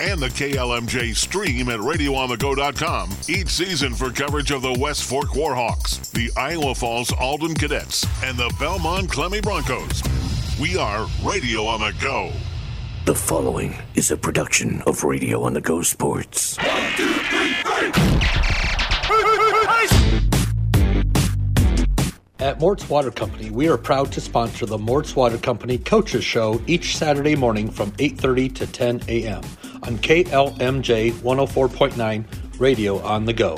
and the KLMJ stream at radioonthego.com each season for coverage of the West Fork Warhawks, the Iowa Falls Alden Cadets, and the Belmond Klemme Broncos. We are Radio on the Go. The following is a production of Radio on the Go Sports. One, two, three, At Mort's Water Company, we are proud to sponsor the Mort's Water Company Coaches Show each Saturday morning from 8:30 to 10 a.m. on KLMJ 104.9 Radio on the Go.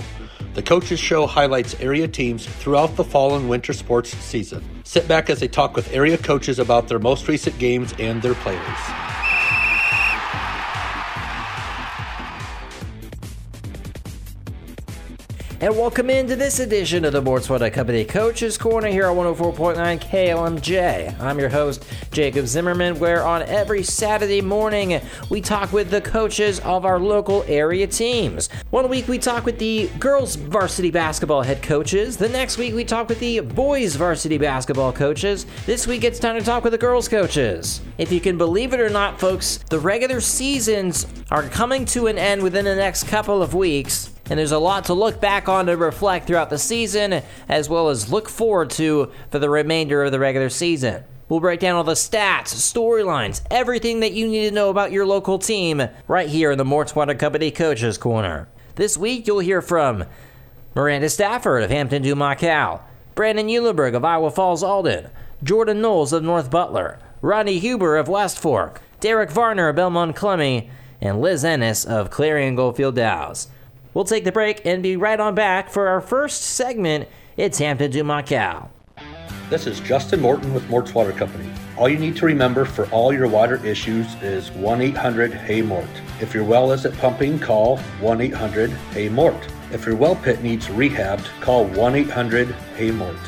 The Coaches Show highlights area teams throughout the fall and winter sports season. Sit back as they talk with area coaches about their most recent games and their players. And welcome into this edition of the Mort's Water Company Coaches Corner here on 104.9 KLMJ. I'm your host, Jacob Zimmerman, where on every Saturday morning we talk with the coaches of our local area teams. One week we talk with the girls varsity basketball head coaches. The next week we talk with the boys varsity basketball coaches. This week it's time to talk with the girls coaches. If you can believe it or not, folks, the regular seasons are coming to an end within the next couple of weeks and there's a lot to look back on to reflect throughout the season, as well as look forward to for the remainder of the regular season. We'll break down all the stats, storylines, everything that you need to know about your local team right here in the Mort's Water Company Coaches Corner. This week, you'll hear from Miranda Stafford of Hampton Du Brandon Eulenberg of Iowa Falls Alden, Jordan Knowles of North Butler, Rodney Huber of West Fork, Derek Varner of Belmond Klemme, and Liz Ennis of Clarion Goldfield Dows. We'll take the break and be right on back for our first segment. It's Hampton Dumont Cal. This is Justin Morton with Mort's Water Company. All you need to remember for all your water issues is 1 800 Hey Mort. If your well isn't pumping, call 1 800 Hey Mort. If your well pit needs rehabbed, call 1 800 Hey Mort.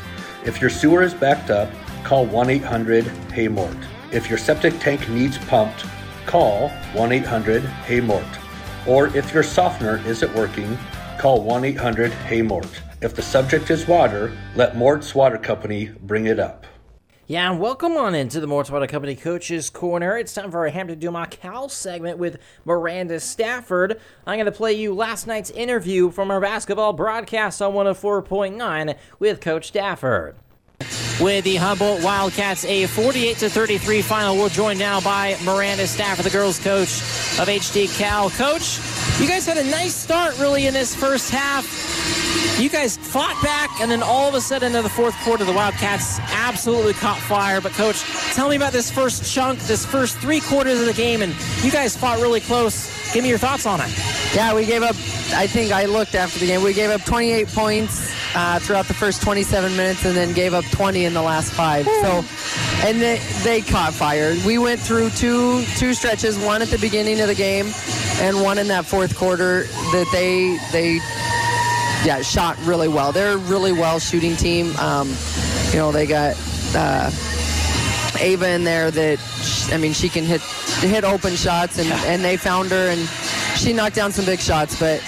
If your sewer is backed up, call 1 800 Hey Mort. If your septic tank needs pumped, call 1 800 Hey Mort. Or if your softener isn't working, call 1 800 Hey Mort. If the subject is water, let Mort's Water Company bring it up. Yeah, and welcome on into the Mort's Water Company Coaches Corner. It's time for our Hampton Dumont Cal segment with Miranda Stafford. I'm going to play you last night's interview from our basketball broadcast on 104.9 with Coach Stafford with the Humboldt Wildcats a 48 to 33 final. We're joined now by Miranda Stafford, the girls coach of HD Cal. Coach, you guys had a nice start really in this first half. You guys fought back, and then all of a sudden in the fourth quarter, the Wildcats absolutely caught fire. But, Coach, tell me about this first chunk, this first three quarters of the game, and you guys fought really close. Give me your thoughts on it. Yeah, we gave up, I think I looked after the game, we gave up 28 points uh, throughout the first 27 minutes and then gave up 20 in the last five. So, and they, they caught fire. We went through two two stretches, one at the beginning of the game and one in that fourth quarter that they they yeah shot really well. They're a really well shooting team. Um, you know they got. Uh, Ava in there that I mean she can hit hit open shots and, and they found her and she knocked down some big shots but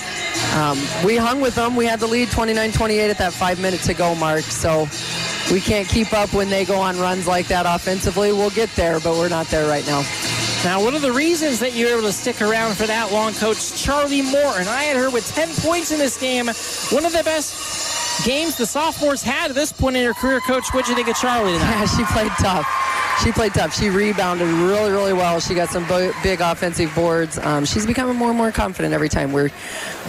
um, we hung with them. We had the lead 29-28 at that five minute to go mark. So we can't keep up when they go on runs like that offensively. We'll get there, but we're not there right now. Now, one of the reasons that you were able to stick around for that long, Coach Charlie Morton. I had her with 10 points in this game. One of the best games the sophomores had at this point in her career. Coach, what did you think of Charlie tonight? Yeah, she played tough she played tough. She rebounded really, really well. She got some big offensive boards. Um, she's becoming more and more confident every time. We're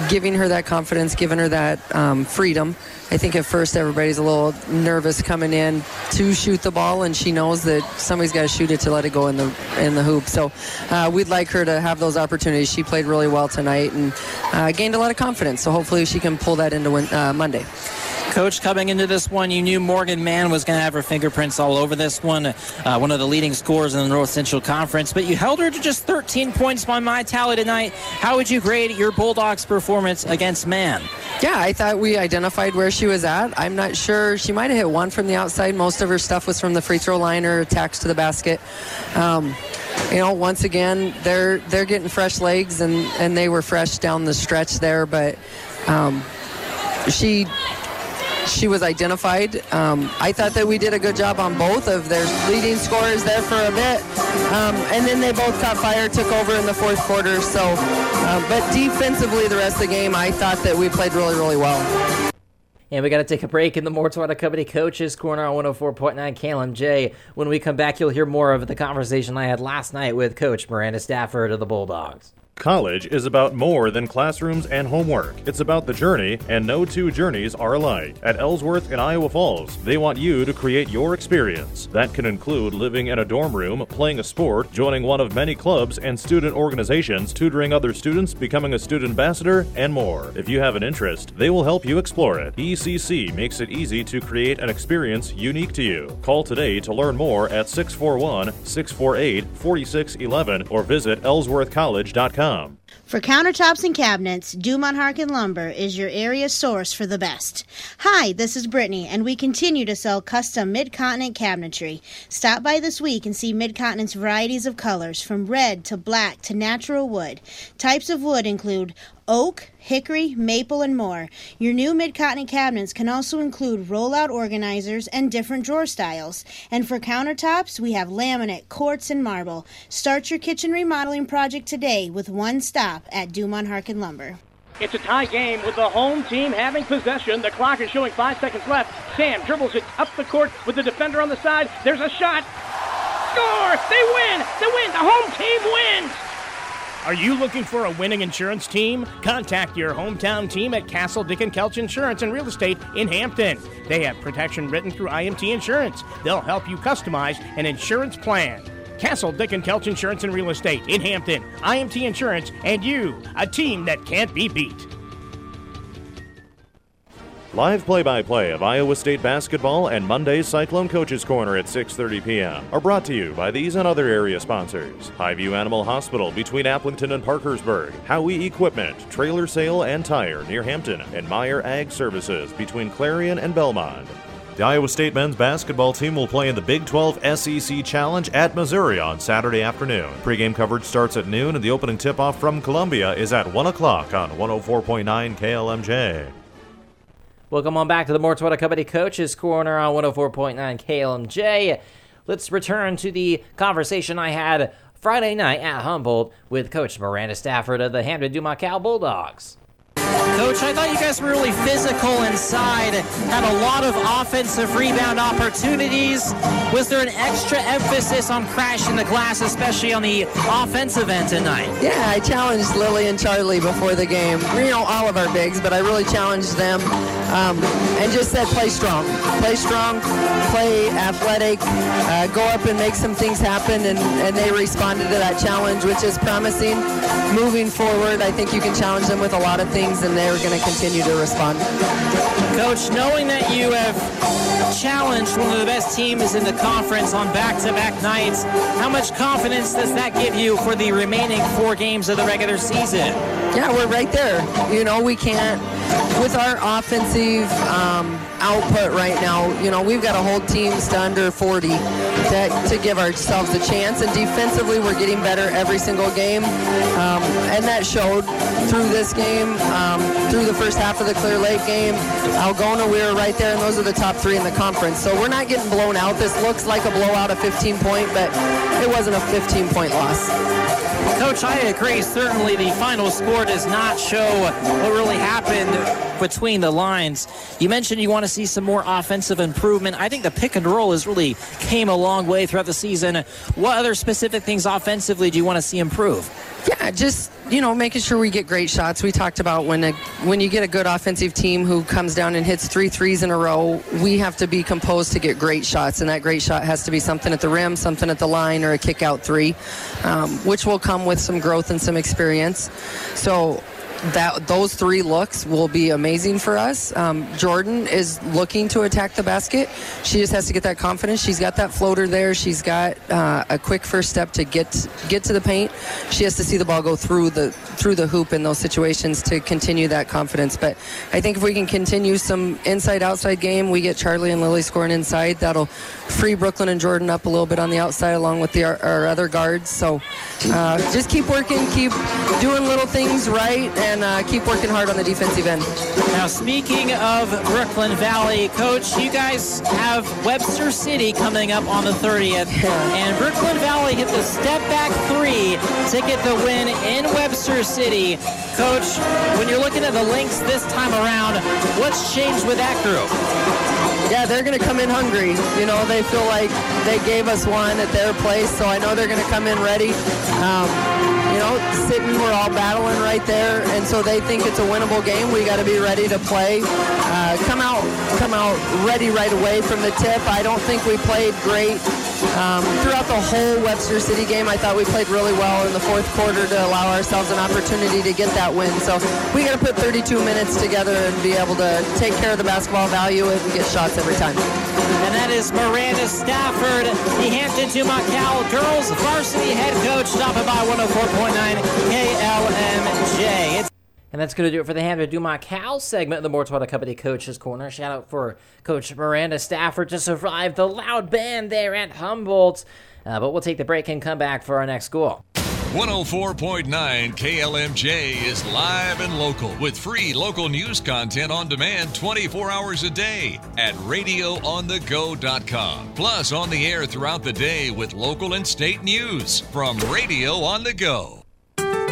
giving her that confidence, giving her that um, freedom. I think at first everybody's a little nervous coming in to shoot the ball, and she knows that somebody's got to shoot it to let it go in the in the hoop. So uh, we'd like her to have those opportunities. She played really well tonight and uh, gained a lot of confidence. So hopefully she can pull that into win, uh, Monday. Coach, coming into this one, you knew Morgan Mann was going to have her fingerprints all over this one, uh, one of the leading scorers in the North Central Conference, but you held her to just 13 points by my tally tonight. How would you grade your Bulldogs' performance against Mann? Yeah, I thought we identified where she was at. I'm not sure. She might have hit one from the outside. Most of her stuff was from the free throw line or attacks to the basket. Um, you know, once again, they're they're getting fresh legs, and, and they were fresh down the stretch there, but um, she she was identified. Um, I thought that we did a good job on both of their leading scorers there for a bit, um, and then they both caught fire, took over in the fourth quarter. So, uh, but defensively, the rest of the game, I thought that we played really, really well. And we got to take a break in the Mort's Water Company Coaches Corner on 104.9 KLMJ. When we come back, you'll hear more of the conversation I had last night with Coach Miranda Stafford of the Bulldogs. College is about more than classrooms and homework. It's about the journey, and no two journeys are alike. At Ellsworth in Iowa Falls, they want you to create your experience. That can include living in a dorm room, playing a sport, joining one of many clubs and student organizations, tutoring other students, becoming a student ambassador, and more. If you have an interest, they will help you explore it. ECC makes it easy to create an experience unique to you. Call today to learn more at 641 648 4611 or visit ellsworthcollege.com. For countertops and cabinets, Dumont Harkin Lumber is your area source for the best. Hi, this is Brittany, and we continue to sell custom mid-continent cabinetry. Stop by this week and see mid-continent's varieties of colors, from red to black to natural wood. Types of wood include oak, hickory, maple, and more. Your new mid-continent cabinets can also include roll-out organizers and different drawer styles. And for countertops, we have laminate, quartz, and marble. Start your kitchen remodeling project today with one stop at Dumont Harkin Lumber. It's a tie game with the home team having possession. The clock is showing five seconds left. Sam dribbles it up the court with the defender on the side. There's a shot. Score! They win! They win! The home team wins! Are you looking for a winning insurance team? Contact your hometown team at Castle Dick and Kelch Insurance and Real Estate in Hampton. They have protection written through IMT Insurance. They'll help you customize an insurance plan. Castle Dick and Kelch Insurance and Real Estate in Hampton, IMT Insurance, and you, a team that can't be beat. Live play-by-play of Iowa State basketball and Monday's Cyclone Coaches Corner at 6:30 p.m. are brought to you by these and other area sponsors: Highview Animal Hospital between Aplington and Parkersburg, Howie Equipment, Trailer Sale and Tire near Hampton, and Meyer Ag Services between Clarion and Belmond. The Iowa State men's basketball team will play in the Big 12 SEC Challenge at Missouri on Saturday afternoon. Pre-game coverage starts at noon, and the opening tip-off from Columbia is at 1 o'clock on 104.9 KLMJ. Welcome on back to the Mort's Water Company Coaches Corner on 104.9 KLMJ. Let's return to the conversation I had Friday night at Humboldt with Coach Miranda Stafford of the Hampton Dumont Cal Bulldogs. Coach, I thought you guys were really physical inside, had a lot of offensive rebound opportunities. Was there an extra emphasis on crashing the glass, especially on the offensive end tonight? Yeah, I challenged Lily and Charlie before the game. You know, all of our bigs, but I really challenged them um, and just said play strong. Play strong, play athletic, uh, go up and make some things happen, and, and they responded to that challenge, which is promising. Moving forward, I think you can challenge them with a lot of things, and they're going to continue to respond. Coach, knowing that you have challenged one of the best teams in the conference on back-to-back nights, how much confidence does that give you for the remaining four games of the regular season? Yeah, we're right there. You know, we can't, with our offensive um, output right now, you know, we've got to hold teams to under 40 to, to give ourselves a chance. And defensively, we're getting better every single game. Um, and that showed through this game, um, through the first half of the Clear Lake game. Algona, we were right there, and those are the top three in the conference. So we're not getting blown out. This looks like a blowout, a 15 point, but it wasn't a 15 point loss. Coach, I agree. Certainly, the final score does not show what really happened between the lines. You mentioned you want to see some more offensive improvement. I think the pick and roll has really came a long way throughout the season. What other specific things offensively do you want to see improve? Yeah, just you know, making sure we get great shots. We talked about when a, when you get a good offensive team who comes down and hits three threes in a row, we have to be composed to get great shots, and that great shot has to be something at the rim, something at the line, or a kick out three, um, which will come with some growth and some experience. So that those three looks will be amazing for us. Um, Jordan is looking to attack the basket. She just has to get that confidence. She's got that floater there. She's got uh, a quick first step to get get to the paint. She has to see the ball go through the through the hoop in those situations to continue that confidence. But I think if we can continue some inside outside game, we get Charlie and Lily scoring inside. That'll free Brooklyn and Jordan up a little bit on the outside along with the, our, our other guards. So uh, just keep working, keep doing little things right, and uh, keep working hard on the defensive end. Now, speaking of Brooklyn Valley, Coach, you guys have Webster City coming up on the 30th, and Brooklyn Valley hit the step back three to get the win in Webster City. Coach, when you're looking at the Lynx this time around, what's changed with that group? Yeah, they're going to come in hungry. You know, they feel like they gave us one at their place, so I know they're going to come in ready. Um, you know, sitting, we're all battling right there, and so they think it's a winnable game. We got to be ready to play. Uh, come out, come out ready right away from the tip. I don't think we played great um, throughout the whole Webster City game. I thought we played really well in the fourth quarter to allow ourselves an opportunity to get that win. So we got to put 32 minutes together and be able to take care of the basketball, value it, and get shots every time. And that is Miranda Stafford, the Hampton Dumont Cal girls varsity head coach, stopping by 104.9 KLMJ. It's And that's going to do it for the Hampton Dumont Cal segment of the Mort's Water Company Coach's Corner. Shout out for Coach Miranda Stafford to survive the loud band there at Humboldt. Uh, but we'll take the break and come back for our next school. 104.9 KLMJ is live and local with free local news content on demand 24 hours a day at radioonthego.com. Plus on the air throughout the day with local and state news from Radio on the Go.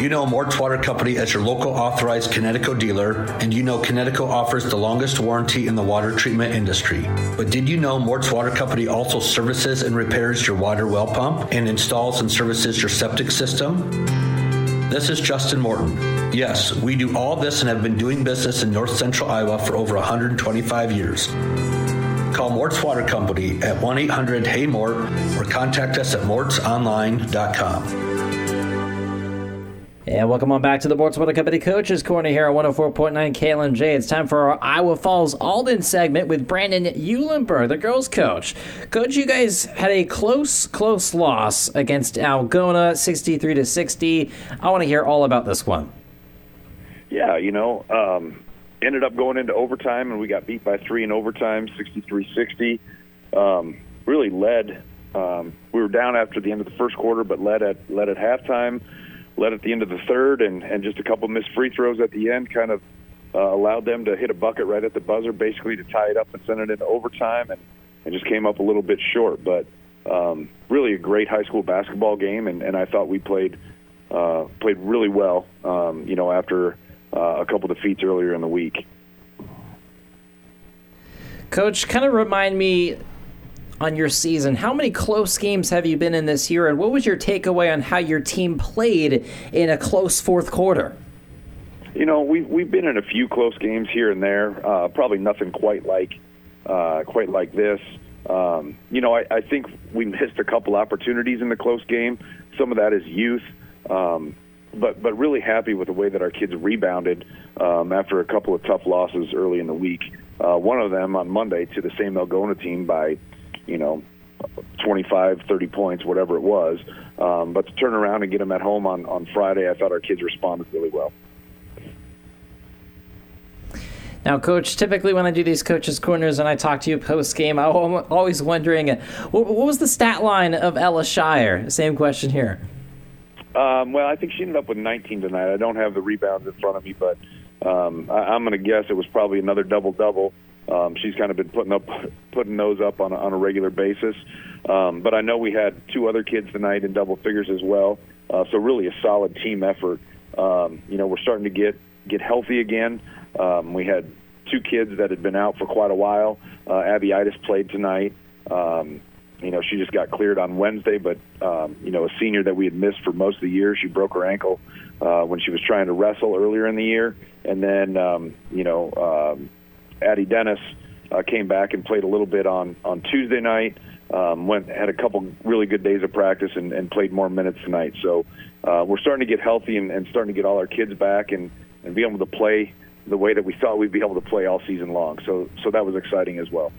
You know Mort's Water Company as your local authorized Kinetico dealer, and you know Kinetico offers the longest warranty in the water treatment industry. But did you know Mort's Water Company also services and repairs your water well pump and installs and services your septic system? This is Justin Morton. Yes, we do all this and have been doing business in north central Iowa for over 125 years. Call Mort's Water Company at 1 800 Hey Mort or contact us at mortsonline.com. And welcome on back to the Mort's Water Company Coaches Corner here on 104.9 KLMJ. It's time for our Iowa Falls Alden segment with Brandon Eulenberg, the girls' coach. Coach, you guys had a close, close loss against Algona, 63 to 60. I want to hear all about this one. Yeah, you know, um, ended up going into overtime, and we got beat by three in overtime, 63-60. Um, really led. Um, we were down after the end of the first quarter, but led at led at halftime led at the end of the third, and, and just a couple missed free throws at the end kind of uh, allowed them to hit a bucket right at the buzzer, basically to tie it up and send it into overtime, and, and just came up a little bit short. But um, really a great high school basketball game, and, and I thought we played uh, played really well. Um, you know, after uh, a couple defeats earlier in the week. Coach, kind of remind me on your season. How many close games have you been in this year, and what was your takeaway on how your team played in a close fourth quarter? You know, we've we've been in a few close games here and there. Uh, probably nothing quite like uh, quite like this. Um, you know, I, I think we missed a couple opportunities in the close game. Some of that is youth, um, but but really happy with the way that our kids rebounded um, after a couple of tough losses early in the week. Uh, one of them on Monday to the same Algona team by you know, 25, 30 points, whatever it was. Um, but to turn around and get them at home on, on Friday, I thought our kids responded really well. Now, Coach, typically when I do these coaches' corners and I talk to you post game, I'm always wondering what, what, was the stat line of Ella Shire? Same question here. Um, well, I think she ended up with 19 tonight. I don't have the rebounds in front of me, but um, I, I'm going to guess it was probably another double double. Um, she's kind of been putting up putting those up on a, on a regular basis. Um, but I know we had two other kids tonight in double figures as well. Uh, so really a solid team effort. Um, you know, we're starting to get get healthy again. Um, we had two kids that had been out for quite a while. Uh, Abby Itis played tonight. Um, you know, she just got cleared on Wednesday, but um, you know, a senior that we had missed for most of the year. She broke her ankle uh, when she was trying to wrestle earlier in the year, and then um, you know. Um, Addie Dennis uh, came back and played a little bit on on Tuesday night. Um, went had a couple really good days of practice and, and played more minutes tonight. So uh, we're starting to get healthy and, and starting to get all our kids back and and be able to play the way that we thought we'd be able to play all season long. So so that was exciting as well.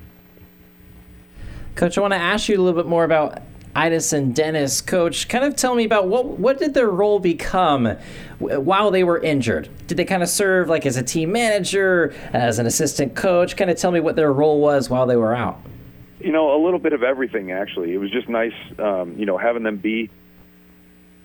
Coach, I want to ask you a little bit more about Idis and Dennis. Coach, kind of tell me about what what did their role become while they were injured? Did they kind of serve like as a team manager, as an assistant coach? Kind of tell me what their role was while they were out. You know, a little bit of everything actually. It was just nice, um, you know, having them be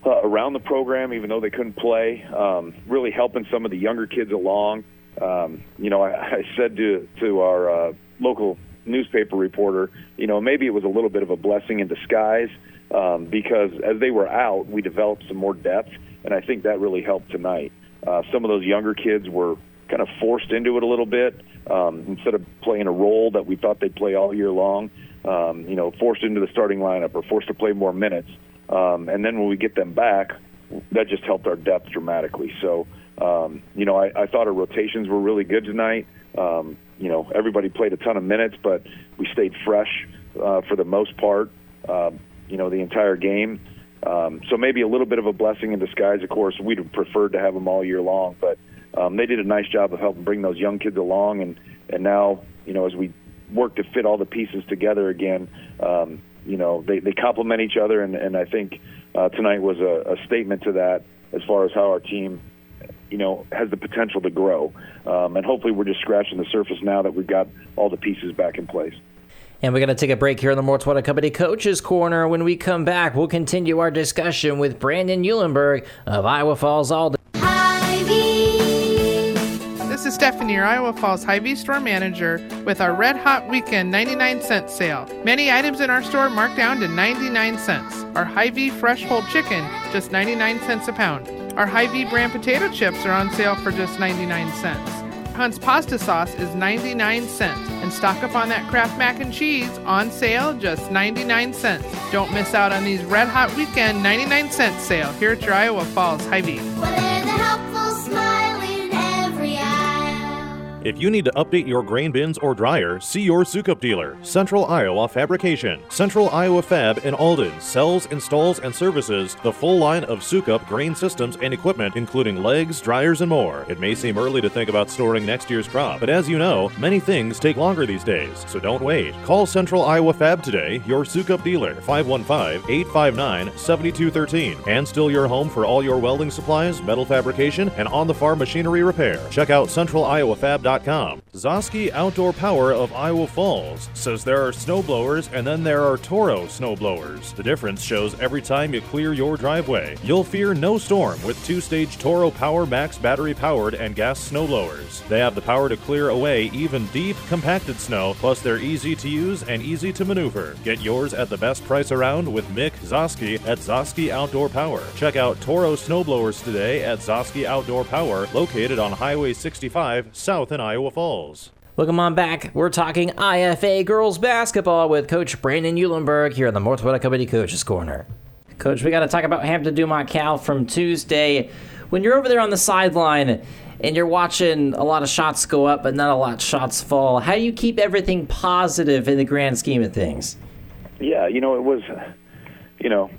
uh, around the program, even though they couldn't play. Um, really helping some of the younger kids along. Um, you know, I, I said to to our uh, local newspaper reporter, you know, maybe it was a little bit of a blessing in disguise um, because as they were out, we developed some more depth, and I think that really helped tonight. Uh, some of those younger kids were kind of forced into it a little bit um, instead of playing a role that we thought they'd play all year long. Um, you know, forced into the starting lineup or forced to play more minutes. Um, and then when we get them back, that just helped our depth dramatically. So, um, you know, I, I thought our rotations were really good tonight. Um, you know, everybody played a ton of minutes, but we stayed fresh uh, for the most part. Uh, you know, the entire game. Um, so maybe a little bit of a blessing in disguise. Of course, we'd have preferred to have them all year long, but um, they did a nice job of helping bring those young kids along. And and now, you know, as we work to fit all the pieces together again, um, you know, they they complement each other, and and I think uh, tonight was a, a statement to that as far as how our team you know has the potential to grow um, and hopefully we're just scratching the surface now that we've got all the pieces back in place and we're going to take a break here in the Mort's Company Coaches Corner. When we come back, we'll continue our discussion with Brandon Eulenberg of Iowa Falls Alden. This is Stephanie, your Iowa Falls Hy-Vee store manager, with our Red Hot Weekend 99 cent sale. Many items in our store marked down to 99 cents. Our Hy-Vee fresh whole chicken, just 99 cents a pound. Our Hy-Vee brand potato chips are on sale for just 99 cents. Hunt's pasta sauce is 99 cents. And stock up on that Kraft mac and cheese on sale just 99 cents. Don't miss out on these red hot weekend 99 cent sale here at your Iowa Falls Hy-Vee. If you need to update your grain bins or dryer, see your Sukup dealer, Central Iowa Fabrication. Central Iowa Fab in Alden sells, installs, and services the full line of Sukup grain systems and equipment, including legs, dryers, and more. It may seem early to think about storing next year's crop, but as you know, many things take longer these days, so don't wait. Call Central Iowa Fab today, your Sukup dealer, 515 859 7213, and still your home for all your welding supplies, metal fabrication, and on the farm machinery repair. Check out centraliowafab.com Zosky Outdoor Power of Iowa Falls says there are snowblowers and then there are Toro snowblowers. The difference shows every time you clear your driveway. You'll fear no storm with two stage Toro Power Max battery powered and gas snowblowers. They have the power to clear away even deep, compacted snow, plus they're easy to use and easy to maneuver. Get yours at the best price around with Mick Zosky at Zosky Outdoor Power. Check out Toro snowblowers today at Zosky Outdoor Power, located on Highway 65 south in Iowa Falls. Welcome on back. We're talking IFA girls basketball with Coach Brandon Eulenberg here in the Mort's Water Company Coaches Corner. Coach, we got to talk about Hampton Dumont Cal from Tuesday. When you're over there on the sideline and you're watching a lot of shots go up, but not a lot of shots fall, how do you keep everything positive in the grand scheme of things? Yeah, you know, it was, you know,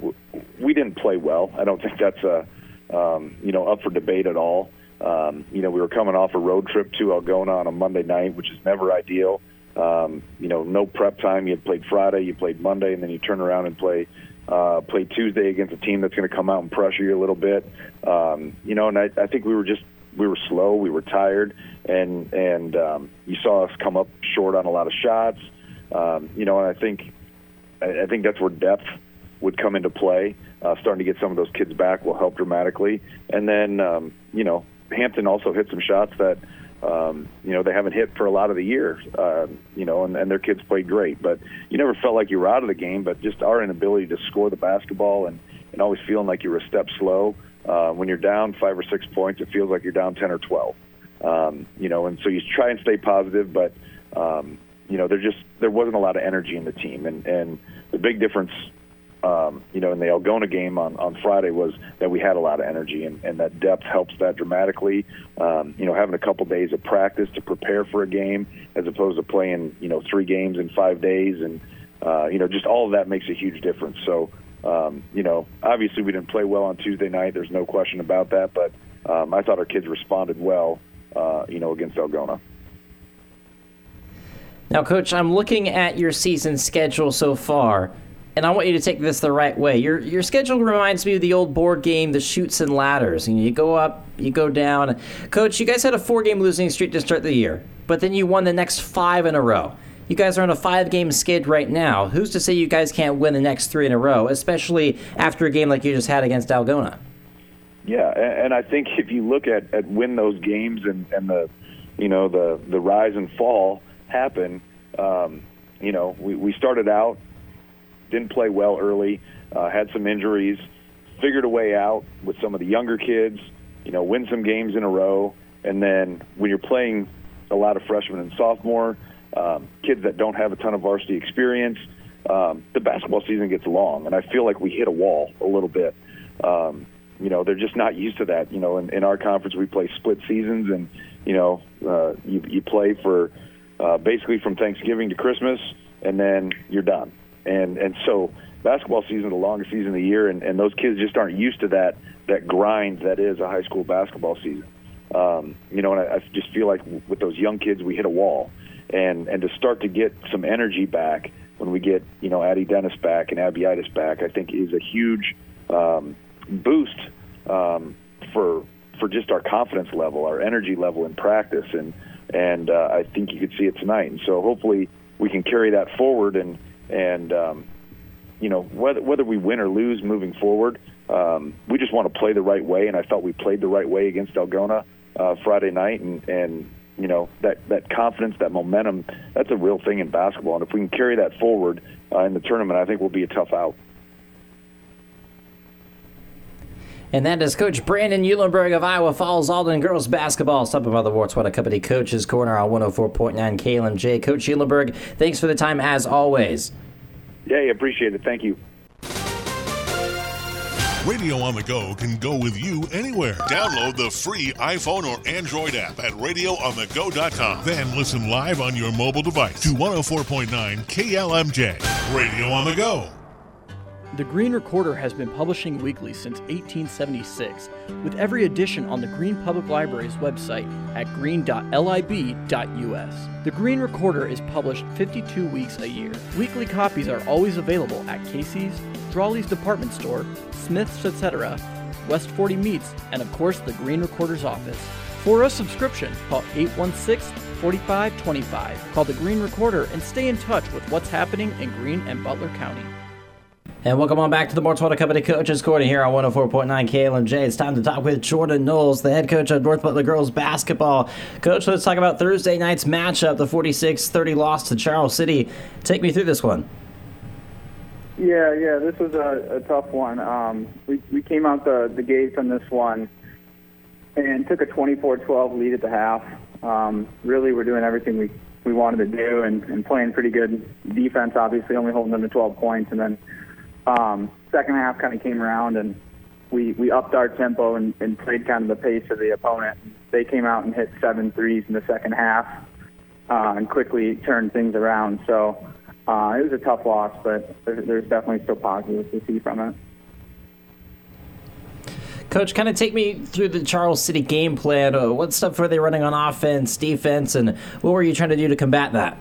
we didn't play well. I don't think that's, a, um, you know, up for debate at all. Um, you know, we were coming off a road trip to Algona on a Monday night, which is never ideal. Um, you know, no prep time. You had played Friday, you played Monday, and then you turn around and play uh, play Tuesday against a team that's going to come out and pressure you a little bit. Um, you know, and I, I think we were just we were slow, we were tired, and and um, you saw us come up short on a lot of shots. Um, you know, and I think I, I think that's where depth would come into play. Uh, starting to get some of those kids back will help dramatically, and then um, you know Hampton also hit some shots that um, you know they haven't hit for a lot of the year. Uh, you know, and, and their kids played great, but you never felt like you were out of the game. But just our inability to score the basketball and and always feeling like you were a step slow. Uh, when you're down five or six points, it feels like you're down ten or twelve. Um, you know, and so you try and stay positive, but um, you know, there just there wasn't a lot of energy in the team, and and the big difference um, you know, in the Algona game on, on Friday was that we had a lot of energy, and, and that depth helps that dramatically. Um, you know, having a couple days of practice to prepare for a game as opposed to playing, you know, three games in five days, and uh, you know, just all of that makes a huge difference. So, um, you know, obviously we didn't play well on Tuesday night. There's no question about that, but um, I thought our kids responded well, uh, you know, against Algona. Now, Coach, I'm looking at your season schedule so far and I want you to take this the right way. Your your schedule reminds me of the old board game, the Chutes and Ladders. You, know, you go up, you go down. Coach, you guys had a four game losing streak to start the year, but then you won the next five in a row. You guys are on a five game skid right now. Who's to say you guys can't win the next three in a row, especially after a game like you just had against Algona? Yeah, and I think if you look at, at when those games and, and the you know the the rise and fall happen, um, you know we, we started out didn't play well early, uh, had some injuries, figured a way out with some of the younger kids, you know, win some games in a row, and then when you're playing a lot of freshmen and sophomore, um, kids that don't have a ton of varsity experience, um, the basketball season gets long, and I feel like we hit a wall a little bit. Um, you know, they're just not used to that. You know, in, in our conference, we play split seasons, and you know, uh, you you play for uh, basically from Thanksgiving to Christmas, and then you're done. And and so basketball season is the longest season of the year, and, and those kids just aren't used to that that grind that is a high school basketball season. Um, you know, and I, I just feel like with those young kids, we hit a wall and and to start to get some energy back when we get you know Addie Dennis back and Abbiitis back, I think is a huge um, boost um, for for just our confidence level, our energy level in practice, and and uh, I think you could see it tonight. And so hopefully we can carry that forward and and um, you know whether whether we win or lose moving forward, um, we just want to play the right way. And I thought we played the right way against Algona uh, Friday night, and and you know that that confidence, that momentum, that's a real thing in basketball. And if we can carry that forward uh, in the tournament, I think we'll be a tough out. And that is Coach Brandon Eulenberg of Iowa Falls Alden girls basketball. Something about the Mort's Water Company Coaches Corner on 104.9 KLMJ. Coach Eulenberg, thanks for the time as always. Yeah, appreciate it. Thank you. Radio on the Go can go with you anywhere. Download the free iPhone or Android app at radioonthego.com. Then listen live on your mobile device to 104.9 KLMJ. Radio on the Go. The Greene Recorder has been publishing weekly since 1876, with every edition on the Greene Public Library's website at green.lib.us. The Greene Recorder is published 52 weeks a year. Weekly copies are always available at Casey's, Drawley's Department Store, Smith's, etc., West 40 Meats, and of course the Greene Recorder's office. For a subscription, call 816 4525. Call the Greene Recorder and stay in touch with what's happening in Greene and Butler County. And welcome on back to the Mort's Water Company Coaches Corner here on 104.9 KLMJ. It's time to talk with Jordan Knowles, the head coach of North Butler Girls Basketball. Coach, let's talk about Thursday night's matchup, the 46-30 loss to Charles City. Take me through this one. Yeah, yeah, this was a, a tough one. Um, we, we came out the, the gate on this one and took a 24-12 lead at the half. Um, really, we're doing everything we, we wanted to do and, and playing pretty good defense, obviously, only holding them to 12 points. And then um, second half kind of came around and we, we upped our tempo and, and played kind of the pace of the opponent. They came out and hit seven threes in the second half uh, and quickly turned things around. So uh, it was a tough loss, but there, there's definitely still positives to see from it. Coach, kind of take me through the Charles City game plan. Uh, what stuff were they running on offense, defense, and what were you trying to do to combat that?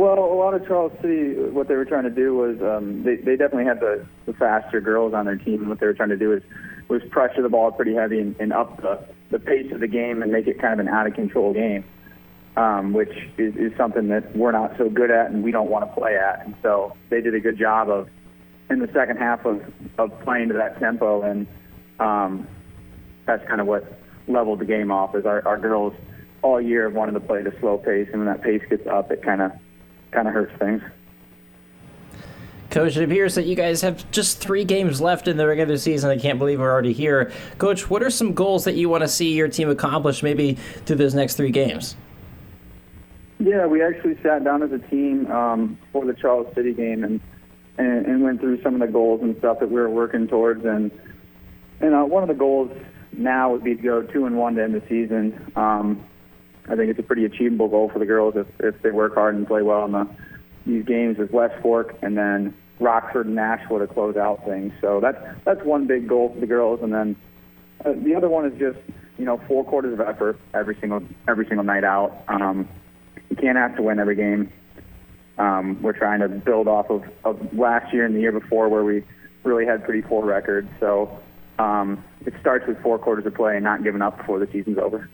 Well, a lot of Charles City, what they were trying to do was um, they, they definitely had the, the faster girls on their team. And what they were trying to do is was pressure the ball pretty heavy and, and up the, the pace of the game and make it kind of an out of control game, um, which is, is something that we're not so good at and we don't want to play at. And so they did a good job of in the second half of, of playing to that tempo, and um, that's kind of what leveled the game off. Is our, our girls all year have wanted to play at a slow pace, and when that pace gets up, it kind of kind of hurts things. Coach, it appears that you guys have just three games left in the regular season. I can't believe we're already here. Coach, what are some goals that you want to see your team accomplish maybe through those next three games? Yeah, we actually sat down as a team um, for the Charles City game and, and and went through some of the goals and stuff that we were working towards. And and uh, one of the goals now would be to go two and one to end the season. Um, I think it's a pretty achievable goal for the girls if, if they work hard and play well in the, these games with West Fork and then Rockford and Nashua to close out things. So that's that's one big goal for the girls, and then uh, the other one is just you know four quarters of effort every single every single night out. Um, you can't have to win every game. Um, we're trying to build off of, of last year and the year before where we really had pretty poor records. So um, it starts with four quarters of play and not giving up before the season's over.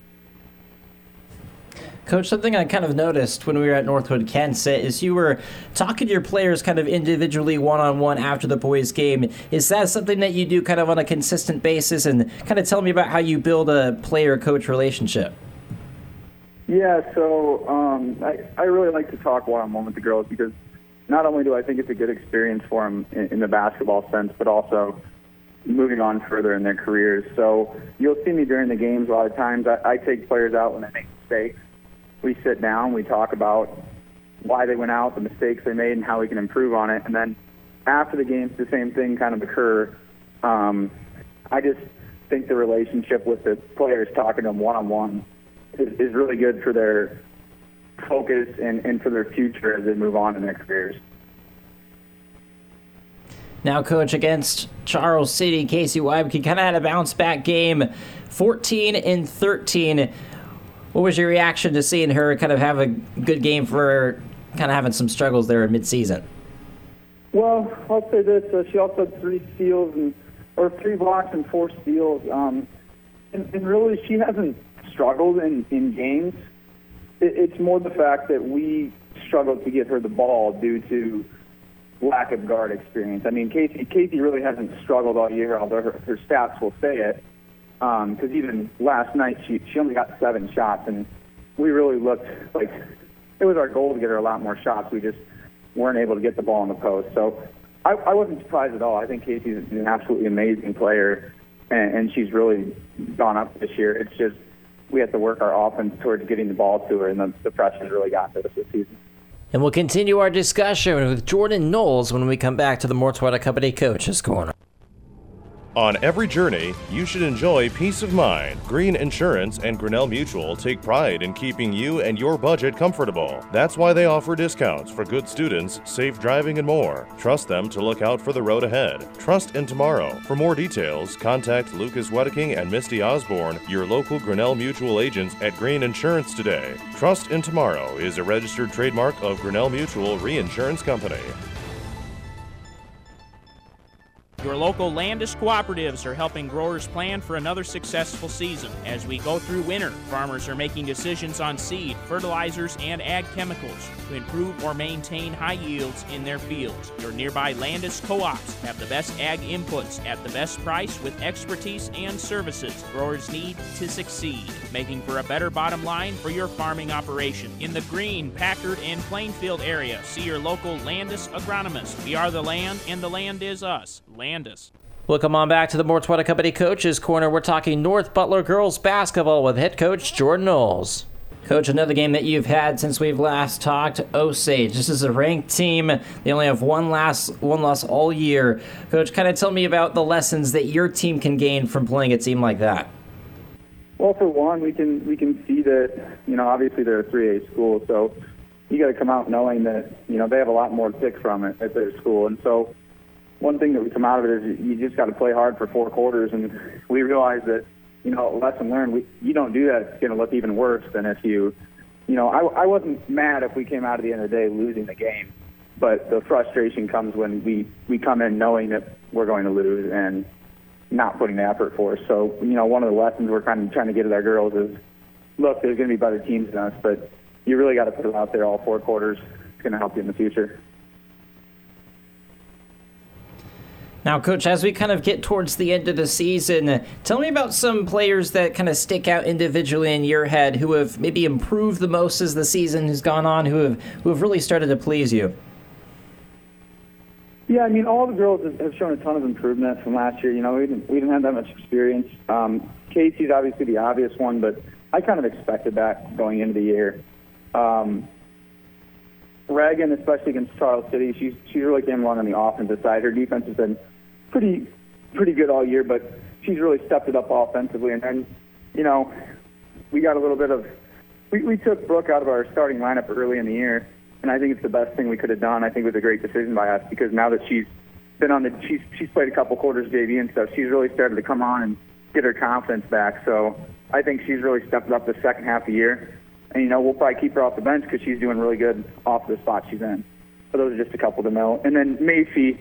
Coach, something I kind of noticed when we were at Northwood Kensett is you were talking to your players kind of individually one on one after the boys' game. Is that something that you do kind of on a consistent basis? And kind of tell me about how you build a player coach relationship. Yeah, so um, I, I really like to talk one on one with the girls because not only do I think it's a good experience for them in, in the basketball sense, but also moving on further in their careers. So you'll see me during the games a lot of times. I, I take players out when they make mistakes we sit down, we talk about why they went out, the mistakes they made, and how we can improve on it. And then after the games, the same thing kind of occur. Um, I just think the relationship with the players talking to them one on one is really good for their focus and, and for their future as they move on in their careers. Now, coach, against Charles City, Casey Weibke kind of had a bounce back game, 14 and 13 what was your reaction to seeing her kind of have a good game for kind of having some struggles there in midseason? Well, I'll say this: uh, she also had three steals and or three blocks and four steals. Um, and, and really, she hasn't struggled in in games. It, it's more the fact that we struggled to get her the ball due to lack of guard experience. I mean, Casey Casey really hasn't struggled all year, although her, her stats will say it because um, even last night she she only got seven shots, and we really looked like it was our goal to get her a lot more shots. We just weren't able to get the ball in the post. So I, I wasn't surprised at all. I think Casey's an absolutely amazing player, and, and she's really gone up this year. It's just we have to work our offense towards getting the ball to her, and the, the pressure's really got to us this season. And we'll continue our discussion with Jordan Knowles when we come back to the Mort's Company Coaches Corner. On every journey, you should enjoy peace of mind. Green Insurance and Grinnell Mutual take pride in keeping you and your budget comfortable. That's why they offer discounts for good students, safe driving, and more. Trust them to look out for the road ahead. Trust in tomorrow. For more details, contact Lucas Wedeking and Misty Osborne, your local Grinnell Mutual agents at Green Insurance today. Trust in Tomorrow is a registered trademark of Grinnell Mutual Reinsurance Company. Your local Landus cooperatives are helping growers plan for another successful season. As we go through winter, farmers are making decisions on seed, fertilizers, and ag chemicals to improve or maintain high yields in their fields. Your nearby Landus co ops have the best ag inputs at the best price with expertise and services growers need to succeed, making for a better bottom line for your farming operation. In the Greene, Packard, and Plainfield area, see your local Landus agronomist. We are the land, and the land is us. Welcome on back to the Mort's Water Company Coaches Corner. We're talking North Butler girls basketball with head coach Jordan Knowles. Coach, another game that you've had since we've last talked, Osage. This is a ranked team. They only have one last one loss all year. Coach, kind of tell me about the lessons that your team can gain from playing a team like that. Well, for one, we can we can see that you know obviously they're a 3A school, so you got to come out knowing that you know they have a lot more to pick from it at their school, and so one thing that we come out of it is you just got to play hard for four quarters, and we realize that you know lesson learned. We you don't do that, it's going to look even worse than if you, you know, I I wasn't mad if we came out at the end of the day losing the game, but the frustration comes when we we come in knowing that we're going to lose and not putting the effort forth. So you know, one of the lessons we're kind of trying to get at our girls is, look, there's going to be better teams than us, but you really got to put it out there all four quarters. It's going to help you in the future. Now, Coach, as we kind of get towards the end of the season, tell me about some players that kind of stick out individually in your head who have maybe improved the most as the season has gone on, who have who have really started to please you. Yeah, I mean, all the girls have shown a ton of improvement from last year. You know, we didn't we didn't have that much experience. Um, Casey's obviously the obvious one, but I kind of expected that going into the year. Um, Reagan, especially against Charles City, she's she's really came along on the offensive side. Her defense has been pretty pretty good all year, but she's really stepped it up offensively. And then, you know, we got a little bit of we, we took Brooke out of our starting lineup early in the year, and I think it's the best thing we could have done. I think it was a great decision by us because now that she's been on the she's she's played a couple quarters JV and stuff, she's really started to come on and get her confidence back. So I think she's really stepped up the second half of the year. And you know, we'll probably keep her off the bench because she's doing really good off the spot she's in. so those are just a couple to know. And then Macy,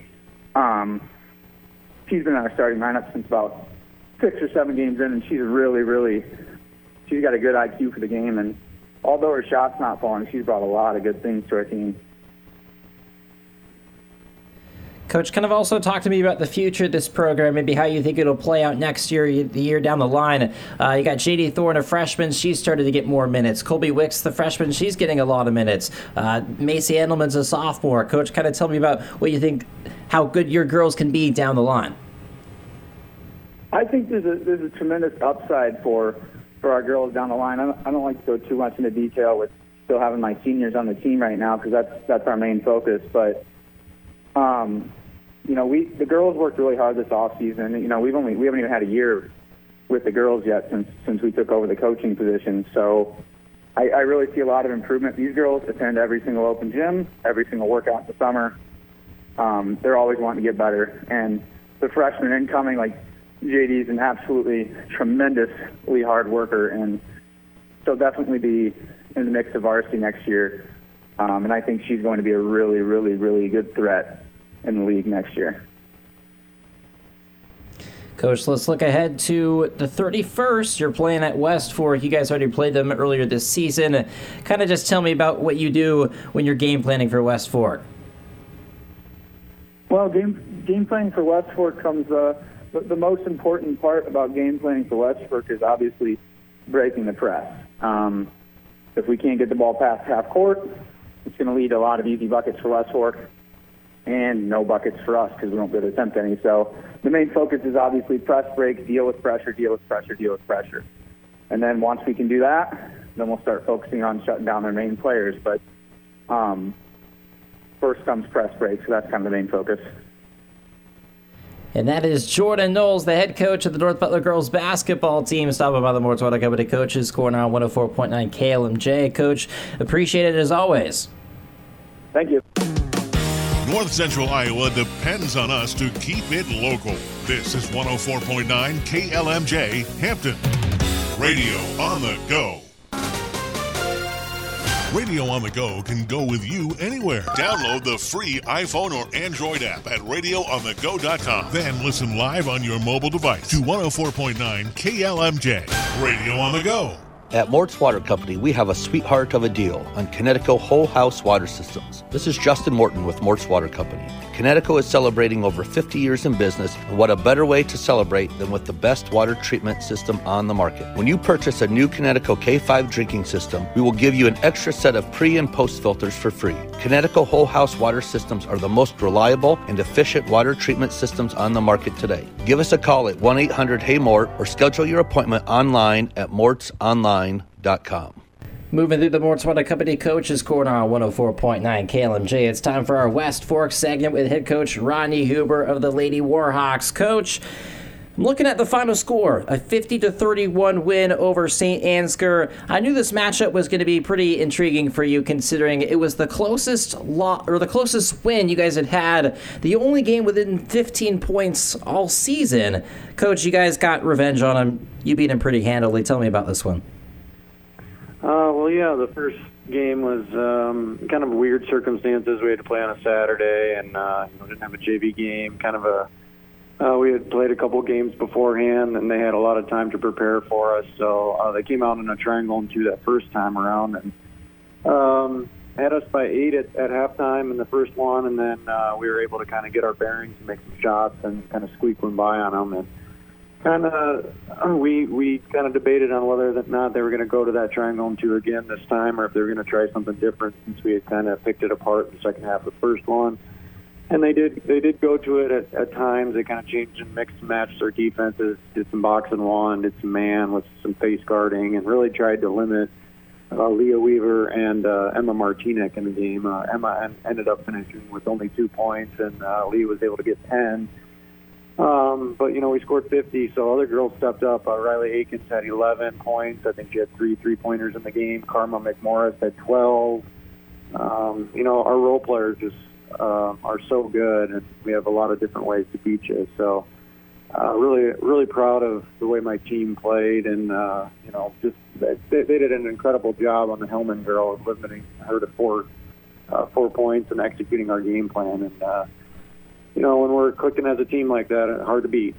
um, she's been on our starting lineup since about six or seven games in, and she's really, really, she's got a good IQ for the game. And although her shot's not falling, she's brought a lot of good things to our team. Coach, kind of also talk to me about the future of this program, maybe how you think it'll play out next year, the year down the line. Uh, you got JD Thorne, a freshman. She's started to get more minutes. Colby Wicks, the freshman, she's getting a lot of minutes. Uh, Macy Endelman's a sophomore. Coach, kind of tell me about what you think, how good your girls can be down the line. I think there's a there's a tremendous upside for for our girls down the line. I don't, I don't like to go too much into detail with still having my seniors on the team right now because that's that's our main focus. But um, you know, we the girls worked really hard this off season. You know, we've only we haven't even had a year with the girls yet since since we took over the coaching position. So I, I really see a lot of improvement. These girls attend every single open gym, every single workout in the summer. Um, they're always wanting to get better. And the freshmen incoming, like JD is an absolutely tremendously hard worker, and she'll definitely be in the mix of varsity next year. Um, and I think she's going to be a really, really, really good threat in the league next year. Coach, let's look ahead to the 31st. You're playing at West Fork. You guys already played them earlier this season. Kind of just tell me about what you do when you're game planning for West Fork. Well, game game planning for West Fork comes. Uh, the, the most important part about game planning for West Fork is obviously breaking the press. Um, if we can't get the ball past half court, it's going to lead to a lot of easy buckets for West Fork and no buckets for us because we don't get to attempt any. So the main focus is obviously press break, deal with pressure, deal with pressure, deal with pressure. And then once we can do that, then we'll start focusing on shutting down their main players. But um, first comes press break, so that's kind of the main focus. And that is Jordan Knowles, the head coach of the North Butler girls basketball team, stopping by the Mort's Water Company Coaches Corner on 104.9 KLMJ. Coach, appreciate it as always. Thank you. North Central Iowa depends on us to keep it local. This is 104.9 KLMJ Hampton. Radio on the go. Radio on the Go can go with you anywhere. Download the free iPhone or Android app at radioonthego.com. Then listen live on your mobile device to 104.9 KLMJ. Radio on the Go. At Mort's Water Company, we have a sweetheart of a deal on Kinetico whole house water systems. This is Justin Morton with Mort's Water Company. Kinetico is celebrating over 50 years in business, and what a better way to celebrate than with the best water treatment system on the market. When you purchase a new Kinetico K5 drinking system, we will give you an extra set of pre and post filters for free. Kinetico whole house water systems are the most reliable and efficient water treatment systems on the market today. Give us a call at 1 800 Hey Mort or schedule your appointment online at mortsonline.com. Moving through the Mort's Water Company Coaches Corner on 104.9 KLMJ. It's time for our West Fork segment with head coach Rodney Huber of the Lady Warhawks. Coach, I'm looking at the final score, a 50 to 31 win over St. Ansgar. I knew this matchup was going to be pretty intriguing for you, considering it was the closest lo- or the closest win you guys had had, the only game within 15 points all season. Coach, you guys got revenge on them. You beat them pretty handily. Tell me about this one. Uh, well, yeah, the first game was um, kind of weird circumstances. We had to play on a Saturday, and uh, didn't have a JV game. Kind of a uh, we had played a couple games beforehand, and they had a lot of time to prepare for us. So uh, they came out in a triangle and two that first time around, and um, had us by eight at, at halftime in the first one, and then uh, we were able to kind of get our bearings and make some shots and kind of squeak one by on them. And kind of we we kind of debated on whether or not they were going to go to that triangle and two again this time, or if they were going to try something different since we had kind of picked it apart in the second half of the first one. And they did they did go to it at, at times. They kind of changed and mixed and matched their defenses, did some box and one, did some man with some face guarding, and really tried to limit uh, Leah Weaver and uh, Emma Martinek in the game. Uh, Emma en- ended up finishing with only two points, and uh, Lee was able to get ten. Um, but you know, we scored 50, so other girls stepped up. Uh, Riley Akins had 11 points. I think she had three three pointers in the game. Karma McMorris had 12. Um, you know, our role players just uh, are so good, and we have a lot of different ways to beat you. So, uh, really, really proud of the way my team played, and uh, you know, just they, they did an incredible job on the Hellman girl, limiting her to four uh, four points and executing our game plan. And uh, you know, when we're clicking as a team like that, hard to beat.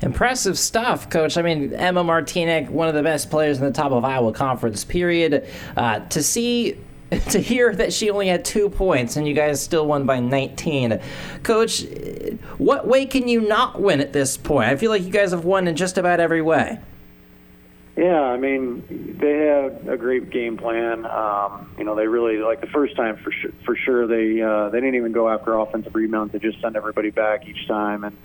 Impressive stuff, Coach. I mean, Emma Martinek, one of the best players in the top of Iowa Conference, period. Uh, to see to hear that she only had two points and you guys still won by 19. Coach, what way can you not win at this point? I feel like you guys have won in just about every way. Yeah, I mean, they had a great game plan. Um, you know, they really like the first time for sure. For sure, they uh, they didn't even go after offensive rebounds. They just send everybody back each time. And